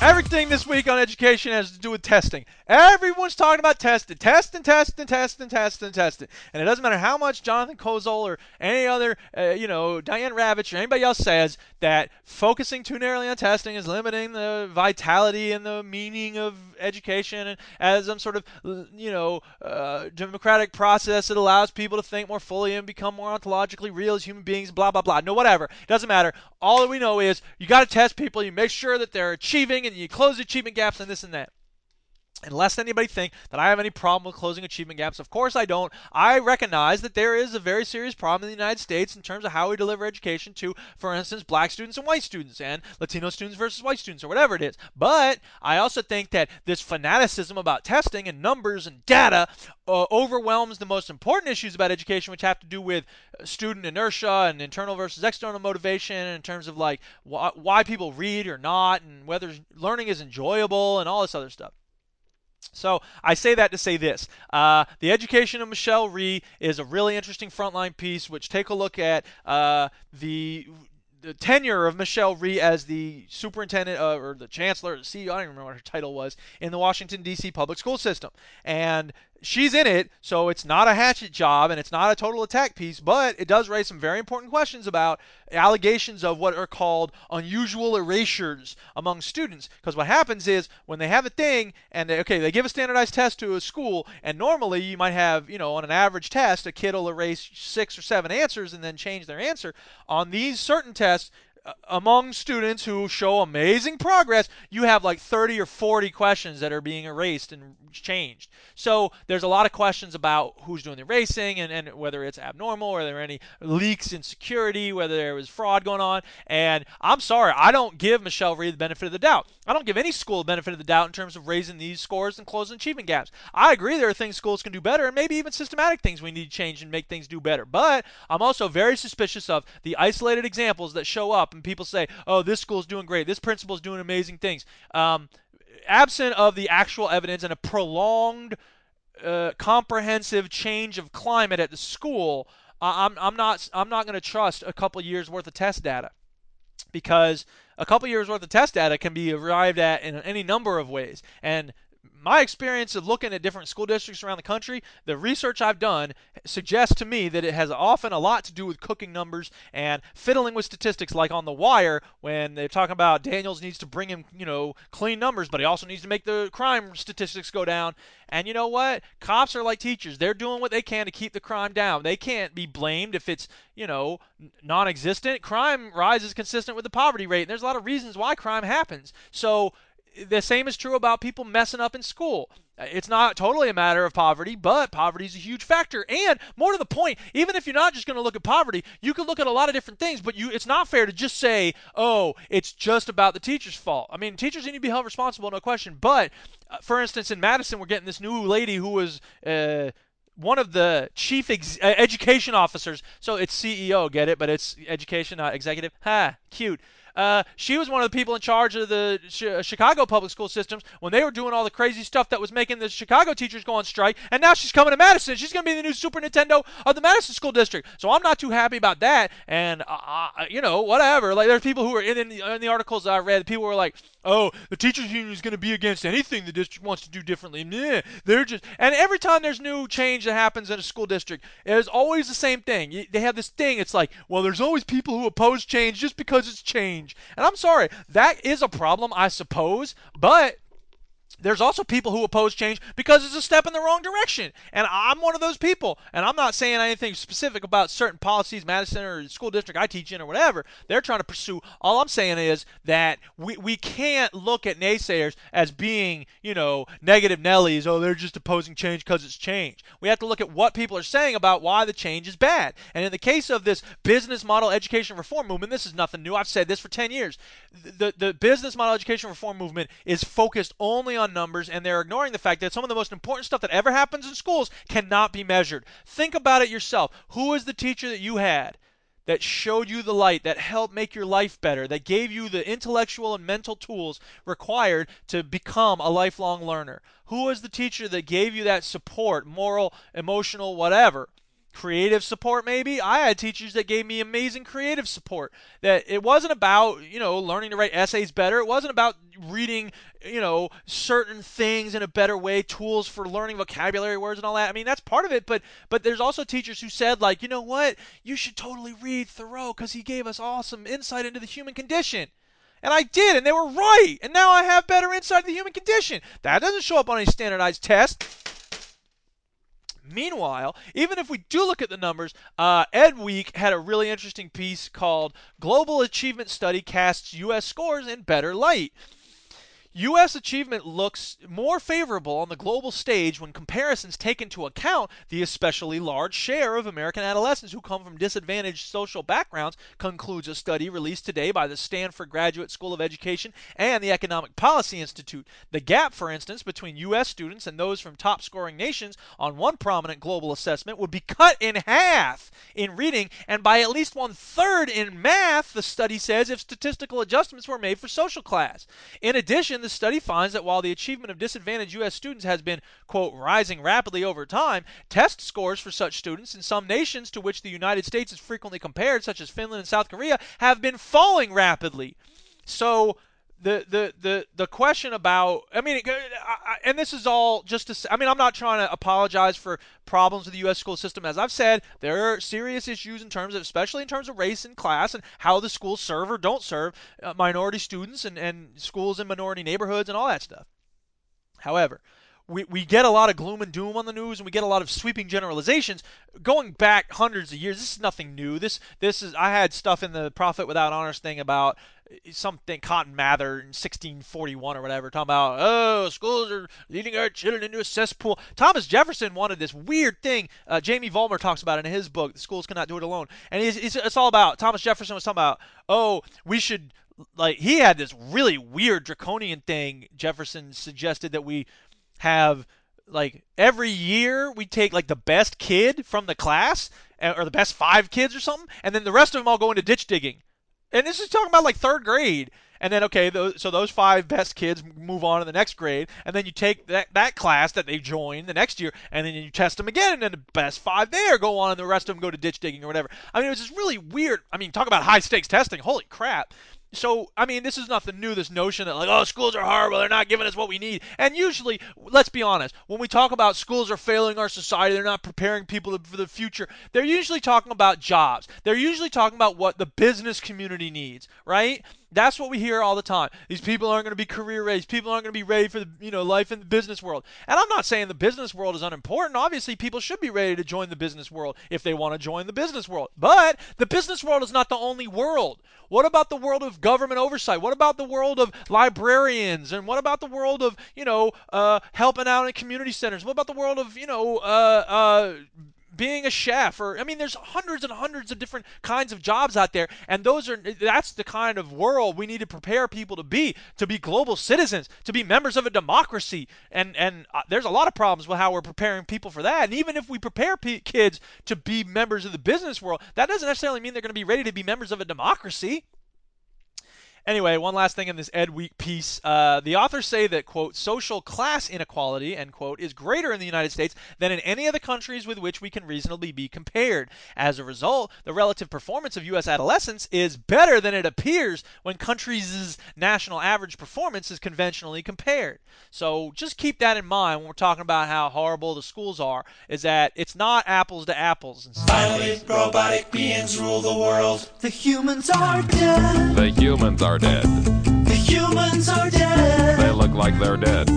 Everything this week on education has to do with testing. Everyone's talking about testing, testing, testing, testing, testing, testing. and it. Doesn't matter how much Jonathan Kozol or any other, uh, you know, Diane Ravitch or anybody else says that focusing too narrowly on testing is limiting the vitality and the meaning of education as some sort of, you know, uh, democratic process that allows people to think more fully and become more ontologically real as human beings, blah, blah, blah. No, whatever. It doesn't matter. All that we know is you got to test people, you make sure that they're achieving, and you close achievement gaps and this and that. And lest anybody think that I have any problem with closing achievement gaps, of course I don't. I recognize that there is a very serious problem in the United States in terms of how we deliver education to, for instance, black students and white students, and Latino students versus white students, or whatever it is. But I also think that this fanaticism about testing and numbers and data uh, overwhelms the most important issues about education, which have to do with uh, student inertia and internal versus external motivation, in terms of like wh- why people read or not, and whether learning is enjoyable, and all this other stuff. So I say that to say this: uh, the education of Michelle Rhee is a really interesting frontline piece, which take a look at uh, the the tenure of Michelle Rhee as the superintendent uh, or the chancellor, the CEO, I don't even remember what her title was, in the Washington D.C. public school system, and she's in it, so it's not a hatchet job and it's not a total attack piece, but it does raise some very important questions about allegations of what are called unusual erasures among students. Because what happens is when they have a thing and they, okay, they give a standardized test to a school, and normally you might have, you know, on an average test, a kid will erase six or seven answers and then change their answer. On these certain tests, among students who show amazing progress, you have like 30 or 40 questions that are being erased and changed. So there's a lot of questions about who's doing the erasing and, and whether it's abnormal, or there are any leaks in security, whether there was fraud going on. And I'm sorry, I don't give Michelle Rhee the benefit of the doubt. I don't give any school the benefit of the doubt in terms of raising these scores and closing achievement gaps. I agree there are things schools can do better, and maybe even systematic things we need to change and make things do better. But I'm also very suspicious of the isolated examples that show up and people say, oh, this school's doing great, this principal's doing amazing things. Um, absent of the actual evidence and a prolonged, uh, comprehensive change of climate at the school, I'm, I'm not I'm not going to trust a couple years worth of test data because a couple years worth of test data can be arrived at in any number of ways. And my experience of looking at different school districts around the country, the research I've done suggests to me that it has often a lot to do with cooking numbers and fiddling with statistics, like on The Wire when they're talking about Daniels needs to bring in, you know, clean numbers, but he also needs to make the crime statistics go down. And you know what? Cops are like teachers. They're doing what they can to keep the crime down. They can't be blamed if it's, you know, non existent. Crime rises consistent with the poverty rate. And there's a lot of reasons why crime happens. So the same is true about people messing up in school. It's not totally a matter of poverty, but poverty is a huge factor. And more to the point, even if you're not just going to look at poverty, you can look at a lot of different things. But you, it's not fair to just say, "Oh, it's just about the teacher's fault." I mean, teachers need to be held responsible, no question. But uh, for instance, in Madison, we're getting this new lady who was. Uh, one of the chief ex- uh, education officers. So it's CEO, get it? But it's education, not executive. Ha, cute. Uh, she was one of the people in charge of the Ch- Chicago public school systems when they were doing all the crazy stuff that was making the Chicago teachers go on strike. And now she's coming to Madison. She's going to be the new Super Nintendo of the Madison School District. So I'm not too happy about that. And, uh, uh, you know, whatever. Like, there's people who are in, in, the, in the articles I read, people were like, oh, the teachers union is going to be against anything the district wants to do differently. Nah, they're just, and every time there's new change that happens in a school district, it's always the same thing. They have this thing. It's like, well, there's always people who oppose change just because it's change. And I'm sorry, that is a problem, I suppose, but there's also people who oppose change because it's a step in the wrong direction. And I'm one of those people. And I'm not saying anything specific about certain policies, Madison or the school district I teach in or whatever. They're trying to pursue. All I'm saying is that we, we can't look at naysayers as being, you know, negative Nellies. Oh, they're just opposing change because it's change. We have to look at what people are saying about why the change is bad. And in the case of this business model education reform movement, this is nothing new. I've said this for 10 years. The, the business model education reform movement is focused only on numbers and they're ignoring the fact that some of the most important stuff that ever happens in schools cannot be measured. Think about it yourself. Who is the teacher that you had? that showed you the light, that helped make your life better, that gave you the intellectual and mental tools required to become a lifelong learner? Who was the teacher that gave you that support, moral, emotional, whatever? Creative support maybe i had teachers that gave me amazing creative support that it wasn't about you know learning to write essays better it wasn't about reading you know certain things in a better way tools for learning vocabulary words and all that i mean that's part of it but but there's also teachers who said like you know what you should totally read thoreau because he gave us awesome insight into the human condition and I did, and they were right. And now I have better insight into the human condition. That doesn't show up on any standardized test. Meanwhile, even if we do look at the numbers, uh, Ed Week had a really interesting piece called Global Achievement Study Casts U.S. Scores in Better Light. U.S. achievement looks more favorable on the global stage when comparisons take into account the especially large share of American adolescents who come from disadvantaged social backgrounds, concludes a study released today by the Stanford Graduate School of Education and the Economic Policy Institute. The gap, for instance, between U.S. students and those from top scoring nations on one prominent global assessment would be cut in half in reading and by at least one third in math, the study says, if statistical adjustments were made for social class. In addition, the study finds that while the achievement of disadvantaged U.S. students has been, quote, rising rapidly over time, test scores for such students in some nations to which the United States is frequently compared, such as Finland and South Korea, have been falling rapidly. So, the the the the question about I mean I, and this is all just to I mean I'm not trying to apologize for problems with the US school system. As I've said there are serious issues in terms of especially in terms of race and class and how the schools serve or don't serve uh, minority students and and schools in minority neighborhoods and all that stuff. However we, we get a lot of gloom and doom on the news and we get a lot of sweeping generalizations. Going back hundreds of years this is nothing new. This this is i had stuff in the prophet without honors thing about something cotton mather in 1641 or whatever talking about oh schools are leading our children into a cesspool. Thomas jefferson wanted this weird thing. Uh, jamie vollmer talks about it in his book the schools cannot do it alone. And it's all about thomas jefferson was talking about oh we should like he had this really weird draconian thing jefferson suggested that we have like every year we take like the best kid from the class uh, or the best five kids or something and then the rest of them all go into ditch digging. And this is talking about like third grade. And then okay those, so those five best kids move on to the next grade and then you take that, that class that they join the next year and then you test them again and then the best five there go on and the rest of them go to ditch digging or whatever. I mean it was just really weird. I mean talk about high stakes testing. Holy crap so I mean, this is nothing new. This notion that like, oh, schools are horrible, they're not giving us what we need. And usually, let's be honest, when we talk about schools are failing our society, they're not preparing people for the future. They're usually talking about jobs. They're usually talking about what the business community needs, right? That's what we hear all the time. These people aren't going to be career ready. People aren't going to be ready for the you know life in the business world. And I'm not saying the business world is unimportant. Obviously, people should be ready to join the business world if they want to join the business world. But the business world is not the only world. What about the world of government oversight? What about the world of librarians? And what about the world of you know uh, helping out in community centers? What about the world of you know uh, uh, being a chef or I mean there's hundreds and hundreds of different kinds of jobs out there and those are that's the kind of world we need to prepare people to be to be global citizens to be members of a democracy and and uh, there's a lot of problems with how we're preparing people for that and even if we prepare p- kids to be members of the business world that doesn't necessarily mean they're going to be ready to be members of a democracy Anyway, one last thing in this Ed Week piece. Uh, the authors say that, quote, social class inequality, end quote, is greater in the United States than in any of the countries with which we can reasonably be compared. As a result, the relative performance of U.S. adolescents is better than it appears when countries' national average performance is conventionally compared. So just keep that in mind when we're talking about how horrible the schools are, is that it's not apples to apples. Finally, robotic beings rule the world. The humans are dead. The humans are dead. The humans are dead. They look like they're dead.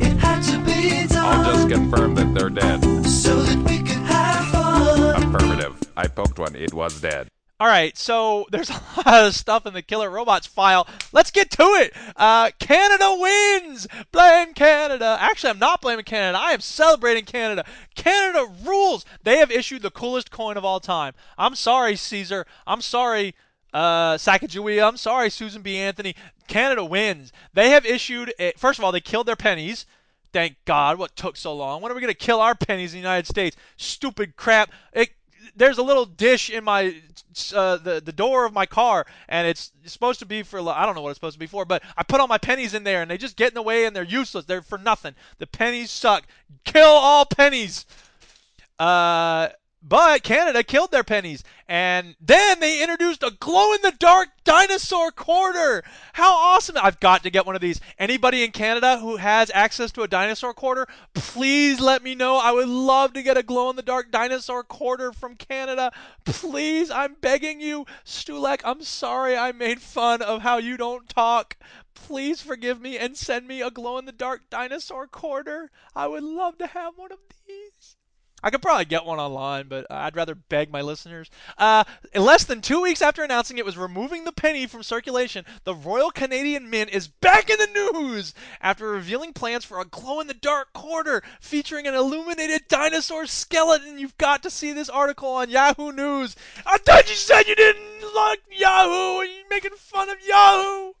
It had to be I'll just confirm that they're dead. so that we could have fun. Affirmative. I poked one. It was dead. All right, so there's a lot of stuff in the Killer Robots file. Let's get to it. Uh, Canada wins. Blame Canada. Actually, I'm not blaming Canada. I am celebrating Canada. Canada rules. They have issued the coolest coin of all time. I'm sorry, Caesar. I'm sorry, uh, Sacagawea. I'm sorry, Susan B. Anthony. Canada wins. They have issued. A, first of all, they killed their pennies. Thank God. What took so long? When are we going to kill our pennies in the United States? Stupid crap. It, there's a little dish in my uh, the the door of my car, and it's supposed to be for I don't know what it's supposed to be for, but I put all my pennies in there, and they just get in the way, and they're useless. They're for nothing. The pennies suck. Kill all pennies. Uh, but Canada killed their pennies, and then they introduced a glow-in-the-dark dinosaur quarter. How awesome! I've got to get one of these. Anybody in Canada who has access to a dinosaur quarter, please let me know. I would love to get a glow-in-the-dark dinosaur quarter from Canada. Please, I'm begging you, Stulek. I'm sorry I made fun of how you don't talk. Please forgive me and send me a glow-in-the-dark dinosaur quarter. I would love to have one of these. I could probably get one online, but I'd rather beg my listeners. Uh, less than two weeks after announcing it was removing the penny from circulation, the Royal Canadian Mint is back in the news after revealing plans for a glow in the dark quarter featuring an illuminated dinosaur skeleton. You've got to see this article on Yahoo News. I thought you said you didn't like Yahoo. Are you making fun of Yahoo?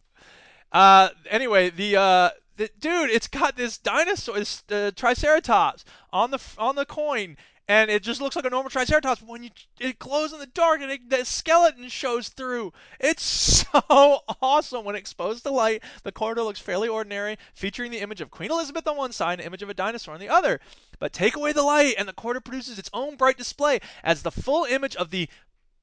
Uh, anyway, the uh, dude, it's got this dinosaur, this uh, Triceratops on the on the coin, and it just looks like a normal Triceratops. But when you it glows in the dark and it, the skeleton shows through, it's so awesome. When exposed to light, the quarter looks fairly ordinary, featuring the image of Queen Elizabeth on one side and an image of a dinosaur on the other. But take away the light, and the quarter produces its own bright display as the full image of the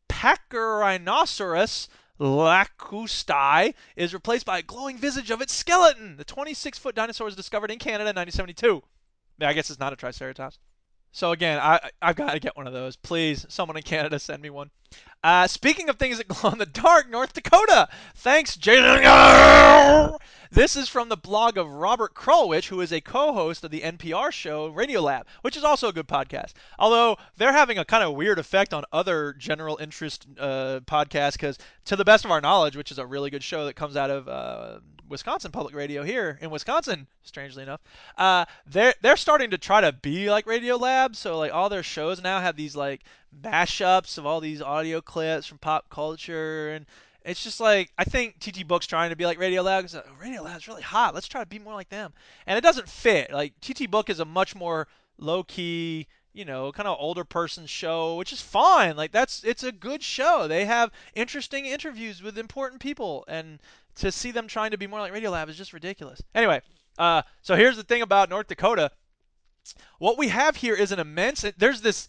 Pachyrhinoceros lakustai is replaced by a glowing visage of its skeleton. The 26 foot dinosaur was discovered in Canada in 1972. Yeah, I guess it's not a Triceratops. So again, I I've got to get one of those. Please, someone in Canada send me one. Uh, speaking of things that glow in the dark, North Dakota. Thanks, Jason. This is from the blog of Robert Krulwich, who is a co-host of the NPR show Radio Lab, which is also a good podcast. Although they're having a kind of weird effect on other general interest uh, podcasts, because to the best of our knowledge, which is a really good show that comes out of uh, Wisconsin Public Radio here in Wisconsin, strangely enough, uh, they're they're starting to try to be like Radio Lab. So like all their shows now have these like mashups of all these audio clips from pop culture and it's just like I think TT Book's trying to be like Radio Lab. 'cause, uh, Radio Lab's really hot. Let's try to be more like them, and it doesn't fit. Like TT Book is a much more low key, you know, kind of older person show, which is fine. Like that's it's a good show. They have interesting interviews with important people, and to see them trying to be more like Radio Lab is just ridiculous. Anyway, uh, so here's the thing about North Dakota. What we have here is an immense. There's this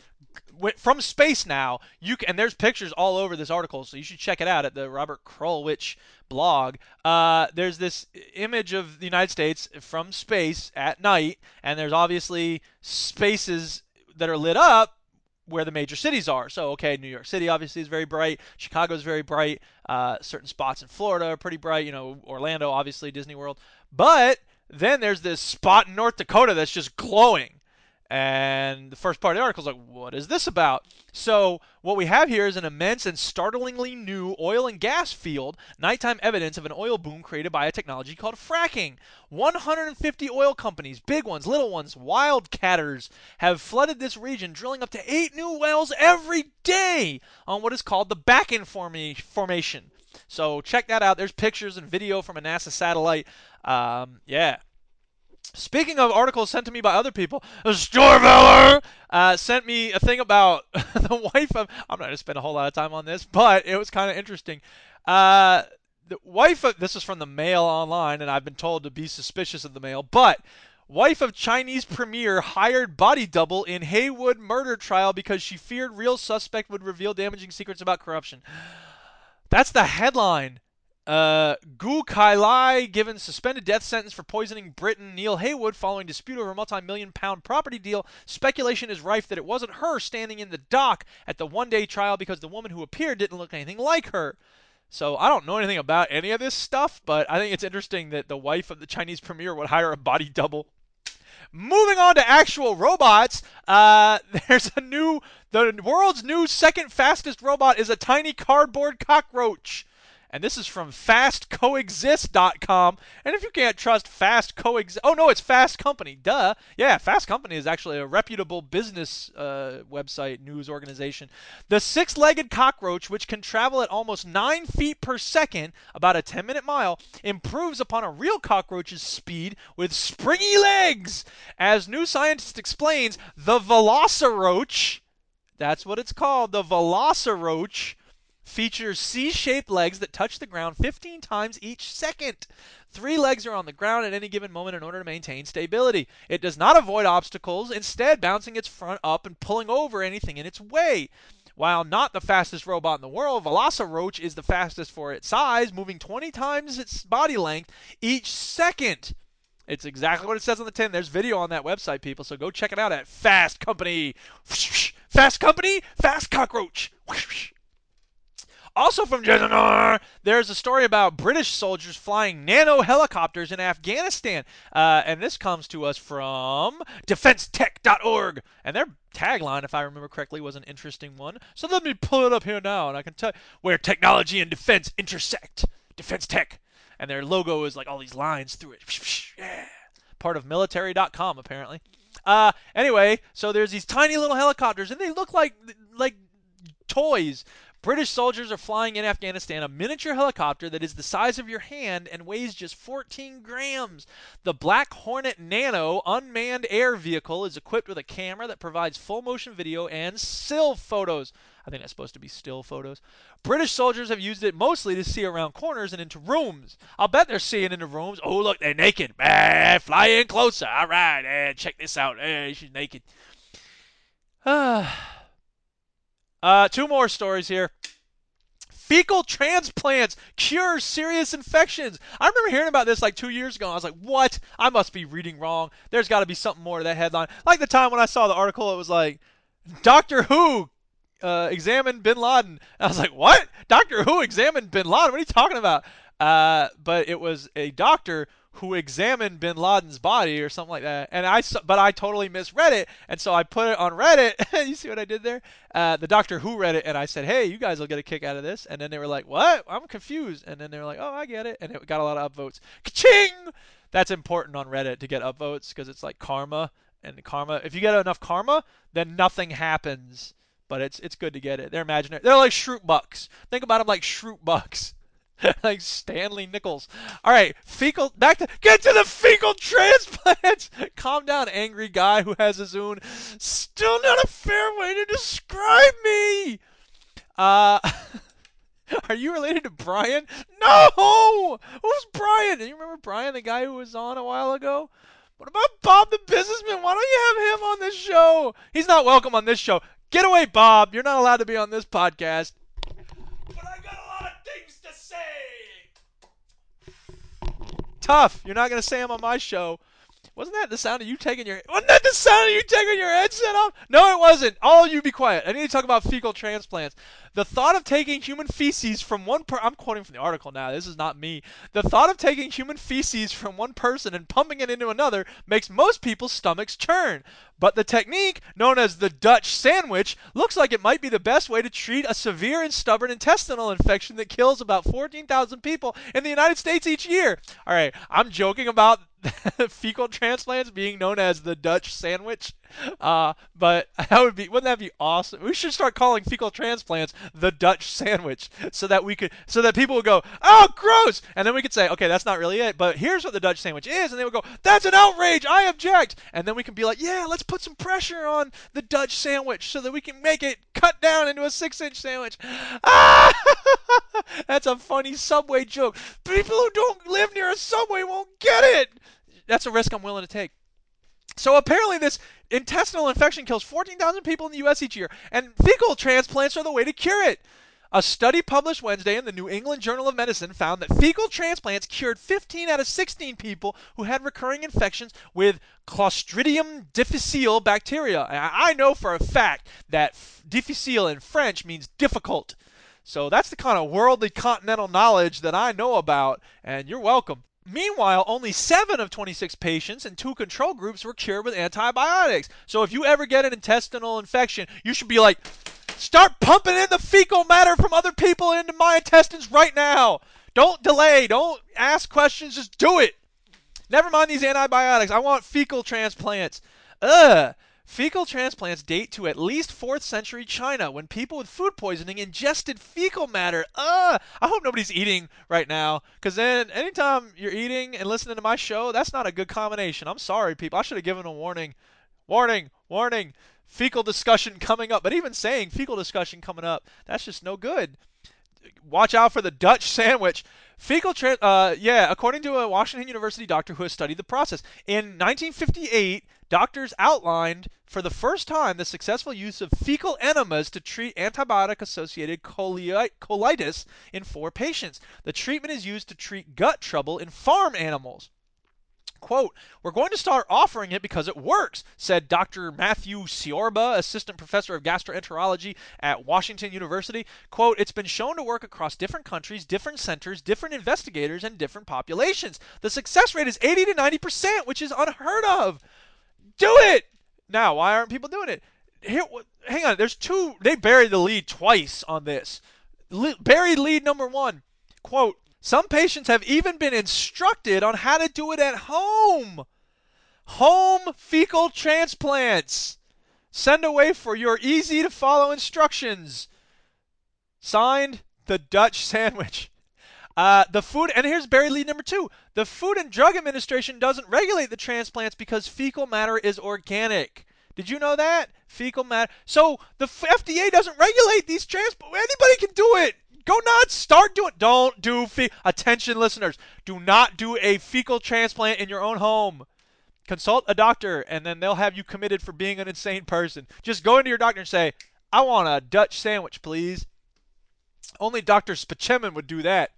from space now. You can, and there's pictures all over this article, so you should check it out at the Robert Krulwich blog. Uh, there's this image of the United States from space at night, and there's obviously spaces that are lit up where the major cities are. So, okay, New York City obviously is very bright. Chicago is very bright. Uh, certain spots in Florida are pretty bright. You know, Orlando, obviously, Disney World. But then there's this spot in North Dakota that's just glowing. And the first part of the article is like, what is this about? So, what we have here is an immense and startlingly new oil and gas field, nighttime evidence of an oil boom created by a technology called fracking. 150 oil companies, big ones, little ones, wildcatters, have flooded this region, drilling up to eight new wells every day on what is called the Bakken forma- Formation. So, check that out. There's pictures and video from a NASA satellite. Um, yeah. Speaking of articles sent to me by other people, Storveller uh, sent me a thing about the wife of. I'm not going to spend a whole lot of time on this, but it was kind of interesting. Uh, the wife of. This is from the Mail online, and I've been told to be suspicious of the Mail, but. Wife of Chinese premier hired body double in Heywood murder trial because she feared real suspect would reveal damaging secrets about corruption. That's the headline. Uh, Gu Kai Lai given suspended death sentence for poisoning Britain Neil Heywood following dispute over a multi-million pound property deal. Speculation is rife that it wasn't her standing in the dock at the one-day trial because the woman who appeared didn't look anything like her. So I don't know anything about any of this stuff, but I think it's interesting that the wife of the Chinese premier would hire a body double. Moving on to actual robots, uh, there's a new, the world's new second fastest robot is a tiny cardboard cockroach. And this is from fastcoexist.com. And if you can't trust Fast Coexist, oh no, it's Fast Company. Duh. Yeah, Fast Company is actually a reputable business uh, website news organization. The six-legged cockroach, which can travel at almost nine feet per second, about a 10-minute mile, improves upon a real cockroach's speed with springy legs. As New Scientist explains, the Velociroach. That's what it's called, the Velociroach features C-shaped legs that touch the ground 15 times each second. Three legs are on the ground at any given moment in order to maintain stability. It does not avoid obstacles, instead bouncing its front up and pulling over anything in its way. While not the fastest robot in the world, Velociroach is the fastest for its size, moving 20 times its body length each second. It's exactly what it says on the tin. There's video on that website, people, so go check it out at Fast Company. Fast Company, Fast Cockroach. Also from Jason there's a story about British soldiers flying nano helicopters in Afghanistan. Uh, and this comes to us from defensetech.org. And their tagline, if I remember correctly, was an interesting one. So let me pull it up here now, and I can tell where technology and defense intersect. Defense Tech. And their logo is like all these lines through it. Yeah. Part of military.com, apparently. Uh, anyway, so there's these tiny little helicopters, and they look like like toys. British soldiers are flying in Afghanistan a miniature helicopter that is the size of your hand and weighs just 14 grams. The Black Hornet Nano unmanned air vehicle is equipped with a camera that provides full motion video and still photos. I think that's supposed to be still photos. British soldiers have used it mostly to see around corners and into rooms. I'll bet they're seeing into rooms. Oh, look, they're naked. Ah, fly in closer. All right, eh, check this out. Eh, she's naked. Ah. Uh, two more stories here. Fecal transplants cure serious infections. I remember hearing about this like two years ago. I was like, what? I must be reading wrong. There's got to be something more to that headline. Like the time when I saw the article, it was like, Doctor Who uh, examined Bin Laden. I was like, what? Doctor Who examined Bin Laden? What are you talking about? Uh, but it was a doctor who examined Bin Laden's body or something like that. And I, but I totally misread it, and so I put it on Reddit. you see what I did there? Uh, the Doctor Who read it, and I said, "Hey, you guys will get a kick out of this." And then they were like, "What? I'm confused." And then they were like, "Oh, I get it," and it got a lot of upvotes. Ka-ching! That's important on Reddit to get upvotes because it's like karma, and karma. If you get enough karma, then nothing happens. But it's it's good to get it. They're imaginary. They're like Schrute bucks. Think about them like Schrute bucks. like Stanley nickels. All right, fecal. Back to get to the fecal transplants. Calm down, angry guy who has his own. Still not a fair way to describe me. Uh, are you related to Brian? No. Who's Brian? Do you remember Brian, the guy who was on a while ago? What about Bob the businessman? Why don't you have him on this show? He's not welcome on this show. Get away, Bob. You're not allowed to be on this podcast. But I got a lot of things to say. Tough. You're not gonna say them on my show. Wasn't that the sound of you taking your? Wasn't that the sound of you taking your headset off? No, it wasn't. All of you, be quiet. I need to talk about fecal transplants. The thought of taking human feces from one per I'm quoting from the article now. This is not me. The thought of taking human feces from one person and pumping it into another makes most people's stomachs churn. But the technique, known as the Dutch sandwich, looks like it might be the best way to treat a severe and stubborn intestinal infection that kills about 14,000 people in the United States each year. All right, I'm joking about fecal transplants being known as the Dutch sandwich. Uh, but that would be wouldn't that be awesome? We should start calling fecal transplants the Dutch sandwich so that we could so that people would go, "Oh, gross." And then we could say, "Okay, that's not really it, but here's what the Dutch sandwich is." And they would go, "That's an outrage. I object." And then we can be like, "Yeah, let's put some pressure on the Dutch sandwich so that we can make it cut down into a 6-inch sandwich." Ah! That's a funny subway joke. People who don't live near a subway won't get it. That's a risk I'm willing to take. So apparently, this intestinal infection kills 14,000 people in the U.S. each year, and fecal transplants are the way to cure it. A study published Wednesday in the New England Journal of Medicine found that fecal transplants cured 15 out of 16 people who had recurring infections with Clostridium difficile bacteria. I know for a fact that difficile in French means difficult. So that's the kind of worldly continental knowledge that I know about, and you're welcome. Meanwhile, only 7 of 26 patients in two control groups were cured with antibiotics. So if you ever get an intestinal infection, you should be like, start pumping in the fecal matter from other people into my intestines right now. Don't delay. Don't ask questions. Just do it. Never mind these antibiotics. I want fecal transplants. Ugh. Fecal transplants date to at least 4th century China when people with food poisoning ingested fecal matter. Ugh. I hope nobody's eating right now because then anytime you're eating and listening to my show, that's not a good combination. I'm sorry, people. I should have given a warning. Warning, warning. Fecal discussion coming up. But even saying fecal discussion coming up, that's just no good watch out for the Dutch sandwich. Fecal, tra- uh, yeah, according to a Washington University doctor who has studied the process. In 1958, doctors outlined for the first time the successful use of fecal enemas to treat antibiotic associated coli- colitis in four patients. The treatment is used to treat gut trouble in farm animals. Quote, we're going to start offering it because it works, said Dr. Matthew Ciorba, assistant professor of gastroenterology at Washington University. Quote, it's been shown to work across different countries, different centers, different investigators, and different populations. The success rate is 80 to 90%, which is unheard of. Do it! Now, why aren't people doing it? Here, hang on, there's two, they buried the lead twice on this. Le- buried lead number one. Quote, some patients have even been instructed on how to do it at home. Home fecal transplants. Send away for your easy to follow instructions. Signed, the Dutch sandwich. Uh, the food, and here's Barry lead number two. The Food and Drug Administration doesn't regulate the transplants because fecal matter is organic. Did you know that? Fecal matter. So the FDA doesn't regulate these transplants. Anybody can do it. Go nuts. Start doing. Don't do. Fe- Attention, listeners. Do not do a fecal transplant in your own home. Consult a doctor, and then they'll have you committed for being an insane person. Just go into your doctor and say, "I want a Dutch sandwich, please." Only Dr. Spaceman would do that.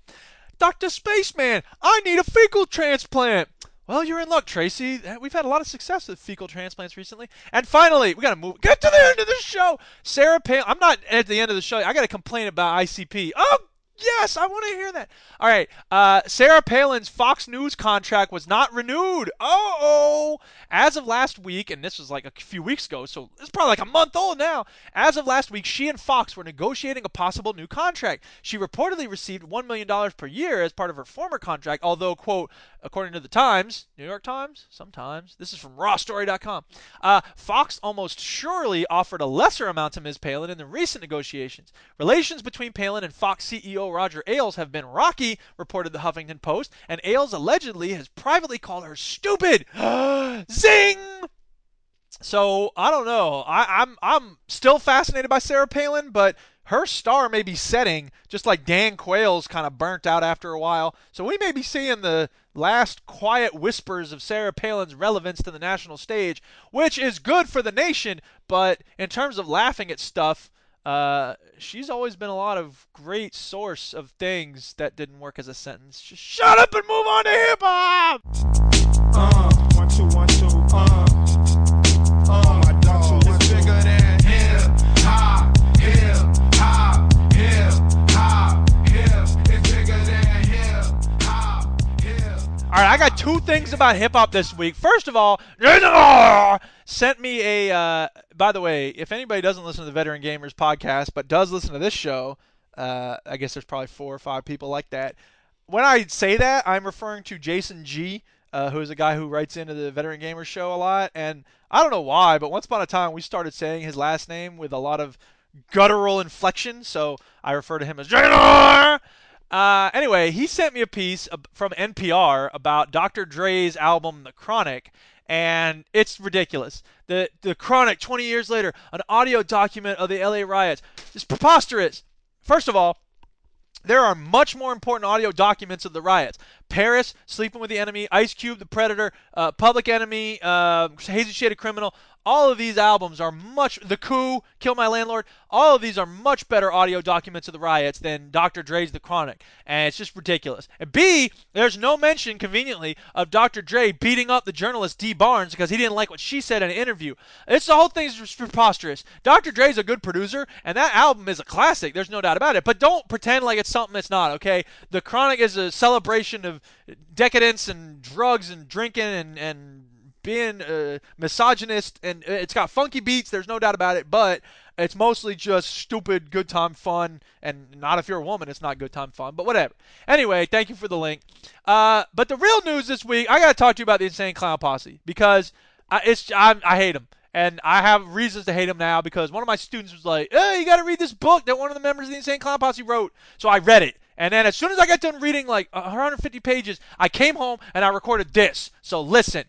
Dr. Spaceman, I need a fecal transplant. Well, you're in luck, Tracy. Uh, We've had a lot of success with fecal transplants recently. And finally, we got to move. Get to the end of the show. Sarah Palin. I'm not at the end of the show. I got to complain about ICP. Oh, yes, I want to hear that. All right. Uh, Sarah Palin's Fox News contract was not renewed. Oh, as of last week, and this was like a few weeks ago, so it's probably like a month old now. As of last week, she and Fox were negotiating a possible new contract. She reportedly received $1 million per year as part of her former contract, although, quote, according to the Times, New York Times, sometimes, this is from rawstory.com, uh, Fox almost surely offered a lesser amount to Ms. Palin in the recent negotiations. Relations between Palin and Fox CEO Roger Ailes have been rocky, reported the Huffington Post, and Ailes allegedly has privately called her stupid. Zing! So I don't know. I, I'm I'm still fascinated by Sarah Palin, but her star may be setting, just like Dan Quayle's kind of burnt out after a while. So we may be seeing the last quiet whispers of Sarah Palin's relevance to the national stage, which is good for the nation. But in terms of laughing at stuff, uh, she's always been a lot of great source of things that didn't work as a sentence. Just shut up and move on to hip hop. Uh, one, two, one, two, uh. Oh my dog, it's bigger than hip hop, hip hop, hip hop, hip. It's bigger than hip hop, hip. All right, I got two things about hip hop this week. First of all, sent me a. Uh, by the way, if anybody doesn't listen to the Veteran Gamers podcast but does listen to this show, uh, I guess there's probably four or five people like that. When I say that, I'm referring to Jason G, uh, who's a guy who writes into the Veteran Gamers show a lot. And I don't know why, but once upon a time we started saying his last name with a lot of guttural inflection, so I refer to him as Jason. Uh, anyway, he sent me a piece from NPR about Dr. Dre's album The Chronic, and it's ridiculous. The The Chronic, 20 years later, an audio document of the LA riots. It's preposterous. First of all, there are much more important audio documents of the riots. Paris, Sleeping with the Enemy, Ice Cube, The Predator, uh, Public Enemy, uh, Hazy Shade of Criminal. All of these albums are much. The Coup, Kill My Landlord. All of these are much better audio documents of the riots than Dr. Dre's The Chronic, and it's just ridiculous. And B, there's no mention, conveniently, of Dr. Dre beating up the journalist Dee Barnes because he didn't like what she said in an interview. It's the whole thing's preposterous. Dr. Dre's a good producer, and that album is a classic. There's no doubt about it. But don't pretend like it's something it's not. Okay, The Chronic is a celebration of decadence and drugs and drinking and and being uh, misogynist and it's got funky beats there's no doubt about it but it's mostly just stupid good time fun and not if you're a woman it's not good time fun but whatever anyway thank you for the link uh, but the real news this week i gotta talk to you about the insane clown posse because I, it's I, I hate them and I have reasons to hate them now because one of my students was like, "Hey, you got to read this book that one of the members of the Insane Clown Posse wrote." So I read it, and then as soon as I got done reading like 150 pages, I came home and I recorded this. So listen.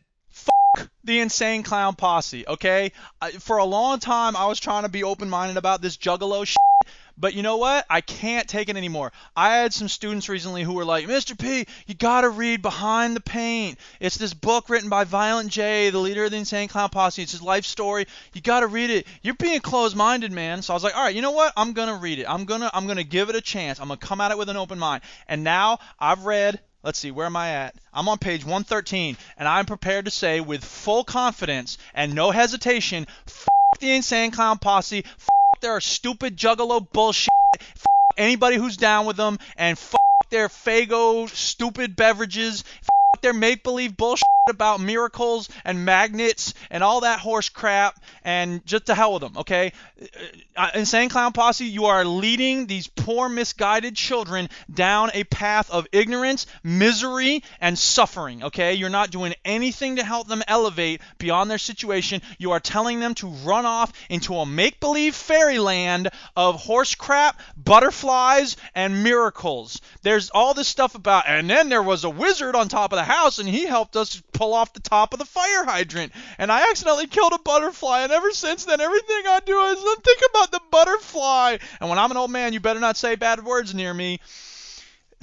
The insane clown posse, okay? I, for a long time, I was trying to be open minded about this juggalo shit, but you know what? I can't take it anymore. I had some students recently who were like, Mr. P, you gotta read Behind the Paint. It's this book written by Violent J, the leader of the insane clown posse. It's his life story. You gotta read it. You're being closed minded, man. So I was like, all right, you know what? I'm gonna read it. I'm gonna I'm gonna give it a chance. I'm gonna come at it with an open mind. And now I've read Let's see, where am I at? I'm on page 113, and I'm prepared to say with full confidence and no hesitation, f the insane clown posse, f their stupid juggalo bullshit, f anybody who's down with them, and f their Faygo stupid beverages, f their make believe bullshit about miracles and magnets and all that horse crap, and just to hell with them, okay? Uh, Insane Clown Posse, you are leading these poor, misguided children down a path of ignorance, misery, and suffering, okay? You're not doing anything to help them elevate beyond their situation. You are telling them to run off into a make believe fairyland of horse crap, butterflies, and miracles. There's all this stuff about, and then there was a wizard on top of the house, and he helped us pull off the top of the fire hydrant. And I accidentally killed a butterfly, and ever since then, everything I do is think about the butterfly. And when I'm an old man, you better not say bad words near me.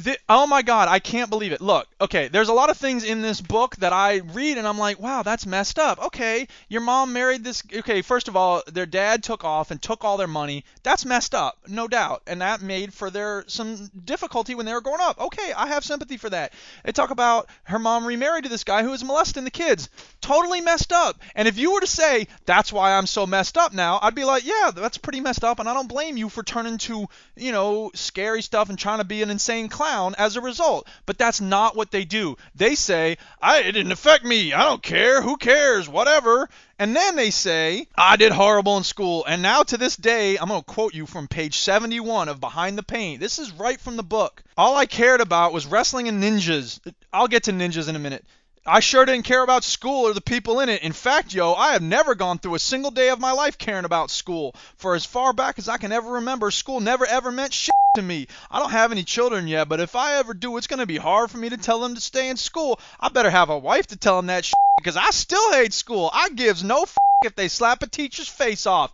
The, oh my God, I can't believe it. Look, okay, there's a lot of things in this book that I read and I'm like, wow, that's messed up. Okay, your mom married this. Okay, first of all, their dad took off and took all their money. That's messed up, no doubt, and that made for their some difficulty when they were growing up. Okay, I have sympathy for that. They talk about her mom remarried to this guy who was molesting the kids. Totally messed up. And if you were to say that's why I'm so messed up now, I'd be like, yeah, that's pretty messed up, and I don't blame you for turning to you know scary stuff and trying to be an insane clown as a result. But that's not what they do. They say, I, it didn't affect me. I don't care. Who cares? Whatever. And then they say, I did horrible in school. And now to this day, I'm going to quote you from page 71 of Behind the Paint. This is right from the book. All I cared about was wrestling and ninjas. I'll get to ninjas in a minute. I sure didn't care about school or the people in it. In fact, yo, I have never gone through a single day of my life caring about school. For as far back as I can ever remember, school never ever meant shit to me. I don't have any children yet, but if I ever do, it's going to be hard for me to tell them to stay in school. I better have a wife to tell them that shit because I still hate school. I gives no f- if they slap a teacher's face off.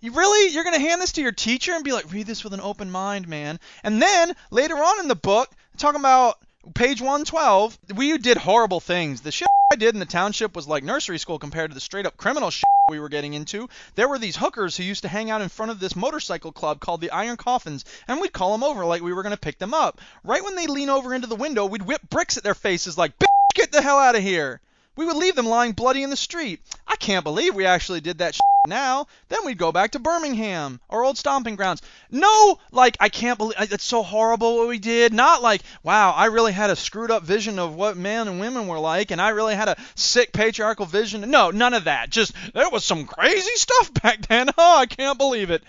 You really? You're going to hand this to your teacher and be like, read this with an open mind, man. And then later on in the book, talking about page 112, we did horrible things. The shit I did in the township was like nursery school compared to the straight up criminal shit we were getting into. There were these hookers who used to hang out in front of this motorcycle club called the Iron Coffins, and we'd call them over like we were going to pick them up. Right when they lean over into the window, we'd whip bricks at their faces like, bitch, get the hell out of here. We would leave them lying bloody in the street. I can't believe we actually did that now. Then we'd go back to Birmingham, our old stomping grounds. No, like I can't believe it's so horrible what we did. Not like, wow, I really had a screwed up vision of what men and women were like, and I really had a sick patriarchal vision. No, none of that. Just there was some crazy stuff back then. Oh, I can't believe it.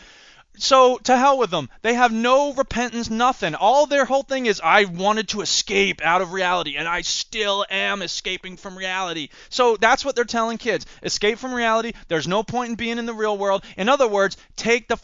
So to hell with them. They have no repentance, nothing. All their whole thing is I wanted to escape out of reality, and I still am escaping from reality. So that's what they're telling kids: escape from reality. There's no point in being in the real world. In other words, take the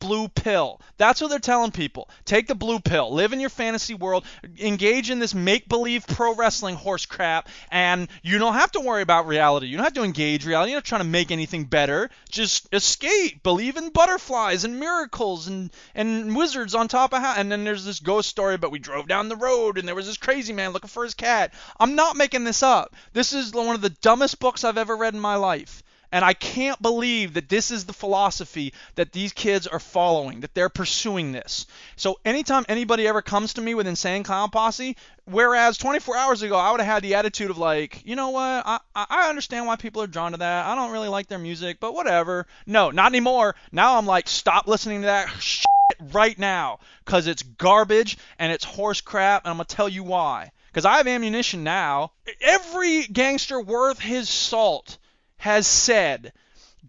blue pill. That's what they're telling people. Take the blue pill. Live in your fantasy world. Engage in this make believe pro wrestling horse crap. And you don't have to worry about reality. You don't have to engage reality. You're not trying to make anything better. Just escape. Believe in butterflies and miracles and, and wizards on top of how. And then there's this ghost story, but we drove down the road and there was this crazy man looking for his cat. I'm not making this up. This is one of the dumbest books I've ever read in my life. And I can't believe that this is the philosophy that these kids are following, that they're pursuing this. So anytime anybody ever comes to me with Insane Clown Posse, whereas 24 hours ago I would have had the attitude of like, you know what, I, I understand why people are drawn to that. I don't really like their music, but whatever. No, not anymore. Now I'm like, stop listening to that shit right now, because it's garbage and it's horse crap, and I'm to tell you why. Because I have ammunition now. Every gangster worth his salt has said,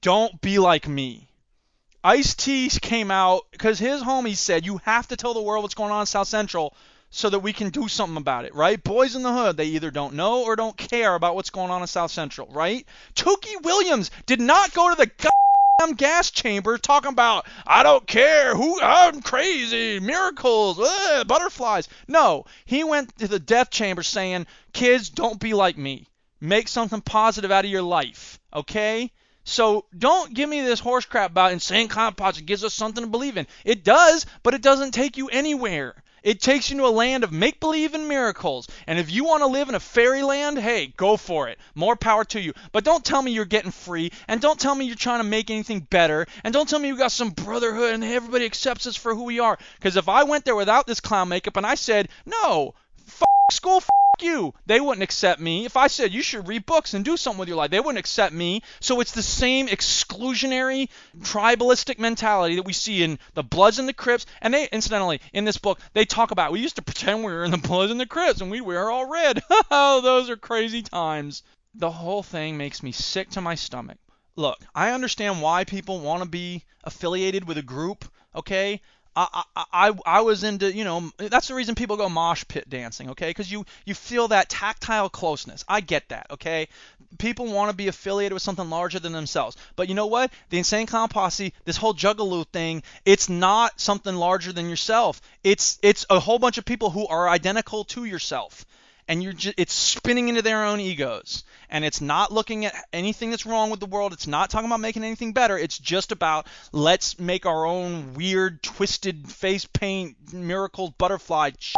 don't be like me. Ice T came out because his homie said, you have to tell the world what's going on in South Central so that we can do something about it, right? Boys in the hood, they either don't know or don't care about what's going on in South Central, right? Tookie Williams did not go to the goddamn gas chamber talking about, I don't care, who, I'm crazy, miracles, ugh, butterflies. No, he went to the death chamber saying, kids, don't be like me. Make something positive out of your life, okay? So don't give me this horse crap about Insane Clown Posse. It gives us something to believe in. It does, but it doesn't take you anywhere. It takes you to a land of make believe and miracles. And if you want to live in a fairyland, hey, go for it. More power to you. But don't tell me you're getting free. And don't tell me you're trying to make anything better. And don't tell me you got some brotherhood and everybody accepts us for who we are. Because if I went there without this clown makeup and I said, no, school, f you. They wouldn't accept me. If I said you should read books and do something with your life, they wouldn't accept me. So it's the same exclusionary, tribalistic mentality that we see in the Bloods and the Crips. And they, incidentally, in this book, they talk about we used to pretend we were in the Bloods and the Crips and we were all red. oh, those are crazy times. The whole thing makes me sick to my stomach. Look, I understand why people want to be affiliated with a group, okay? I, I, I was into, you know, that's the reason people go mosh pit dancing, okay? Because you, you feel that tactile closeness. I get that, okay? People want to be affiliated with something larger than themselves. But you know what? The Insane Clown Posse, this whole Juggalo thing, it's not something larger than yourself. It's, it's a whole bunch of people who are identical to yourself. And you're just, it's spinning into their own egos and it's not looking at anything that's wrong with the world. It's not talking about making anything better. It's just about let's make our own weird, twisted face paint, miracles, butterfly shit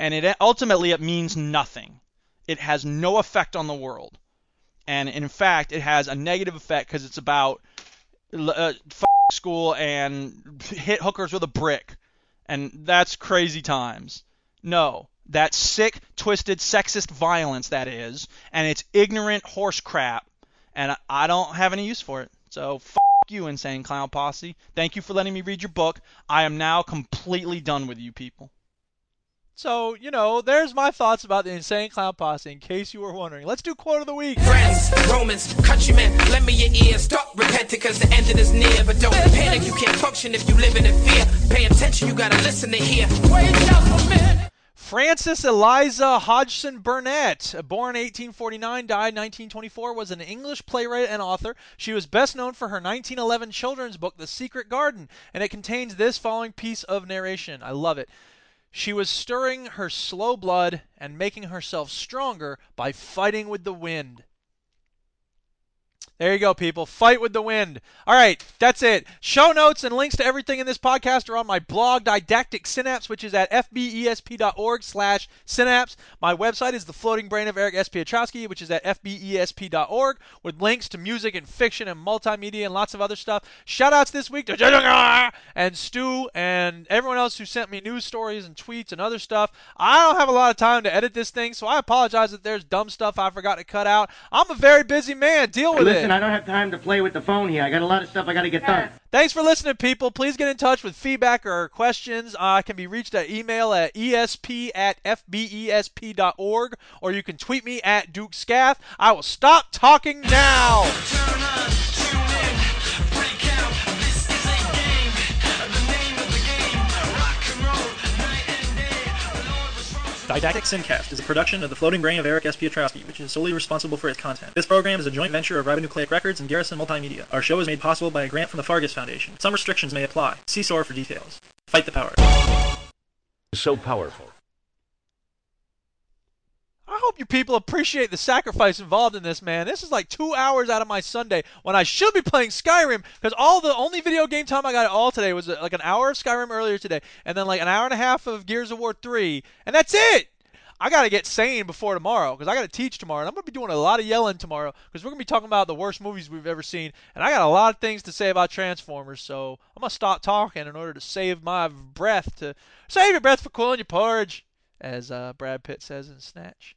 and it ultimately it means nothing. It has no effect on the world, and in fact, it has a negative effect because it's about uh, school and hit hookers with a brick, and that's crazy times. No, that's sick, twisted, sexist violence that is, and it's ignorant horse crap, and I, I don't have any use for it. So f- you, insane clown posse. Thank you for letting me read your book. I am now completely done with you people. So, you know, there's my thoughts about the Insane Clown Posse in case you were wondering. Let's do quote of the week. Friends, Romans, countrymen, lend me your ears. Stop repenting cause the end is near. But don't panic, you can't function if you live in fear. Pay attention, you gotta listen to hear. Wait just a minute. Frances Eliza Hodgson Burnett, born 1849, died 1924, was an English playwright and author. She was best known for her 1911 children's book, The Secret Garden, and it contains this following piece of narration. I love it. She was stirring her slow blood and making herself stronger by fighting with the wind. There you go, people. Fight with the wind. All right, that's it. Show notes and links to everything in this podcast are on my blog, Didactic Synapse, which is at fbesp.org slash synapse. My website is The Floating Brain of Eric S. Piotrowski, which is at fbesp.org, with links to music and fiction and multimedia and lots of other stuff. Shout-outs this week to and Stu and everyone else who sent me news stories and tweets and other stuff. I don't have a lot of time to edit this thing, so I apologize if there's dumb stuff I forgot to cut out. I'm a very busy man. Deal with Listen, it. I don't have time to play with the phone here. I got a lot of stuff I got to get done. Thanks for listening, people. Please get in touch with feedback or questions. Uh, I can be reached at email at esp at fbesp.org, or you can tweet me at Duke Scath. I will stop talking now. Didactic SynCast is a production of the Floating Brain of Eric S. Piotrowski, which is solely responsible for its content. This program is a joint venture of Ribonucleic Records and Garrison Multimedia. Our show is made possible by a grant from the Fargus Foundation. Some restrictions may apply. See SOAR for details. Fight the power. So powerful. I hope you people appreciate the sacrifice involved in this, man. This is like two hours out of my Sunday when I should be playing Skyrim because all the only video game time I got at all today was uh, like an hour of Skyrim earlier today, and then like an hour and a half of Gears of War 3, and that's it. I got to get sane before tomorrow because I got to teach tomorrow, and I'm going to be doing a lot of yelling tomorrow because we're going to be talking about the worst movies we've ever seen, and I got a lot of things to say about Transformers, so I'm going to stop talking in order to save my breath to save your breath for cooling your porridge, as uh, Brad Pitt says in Snatch.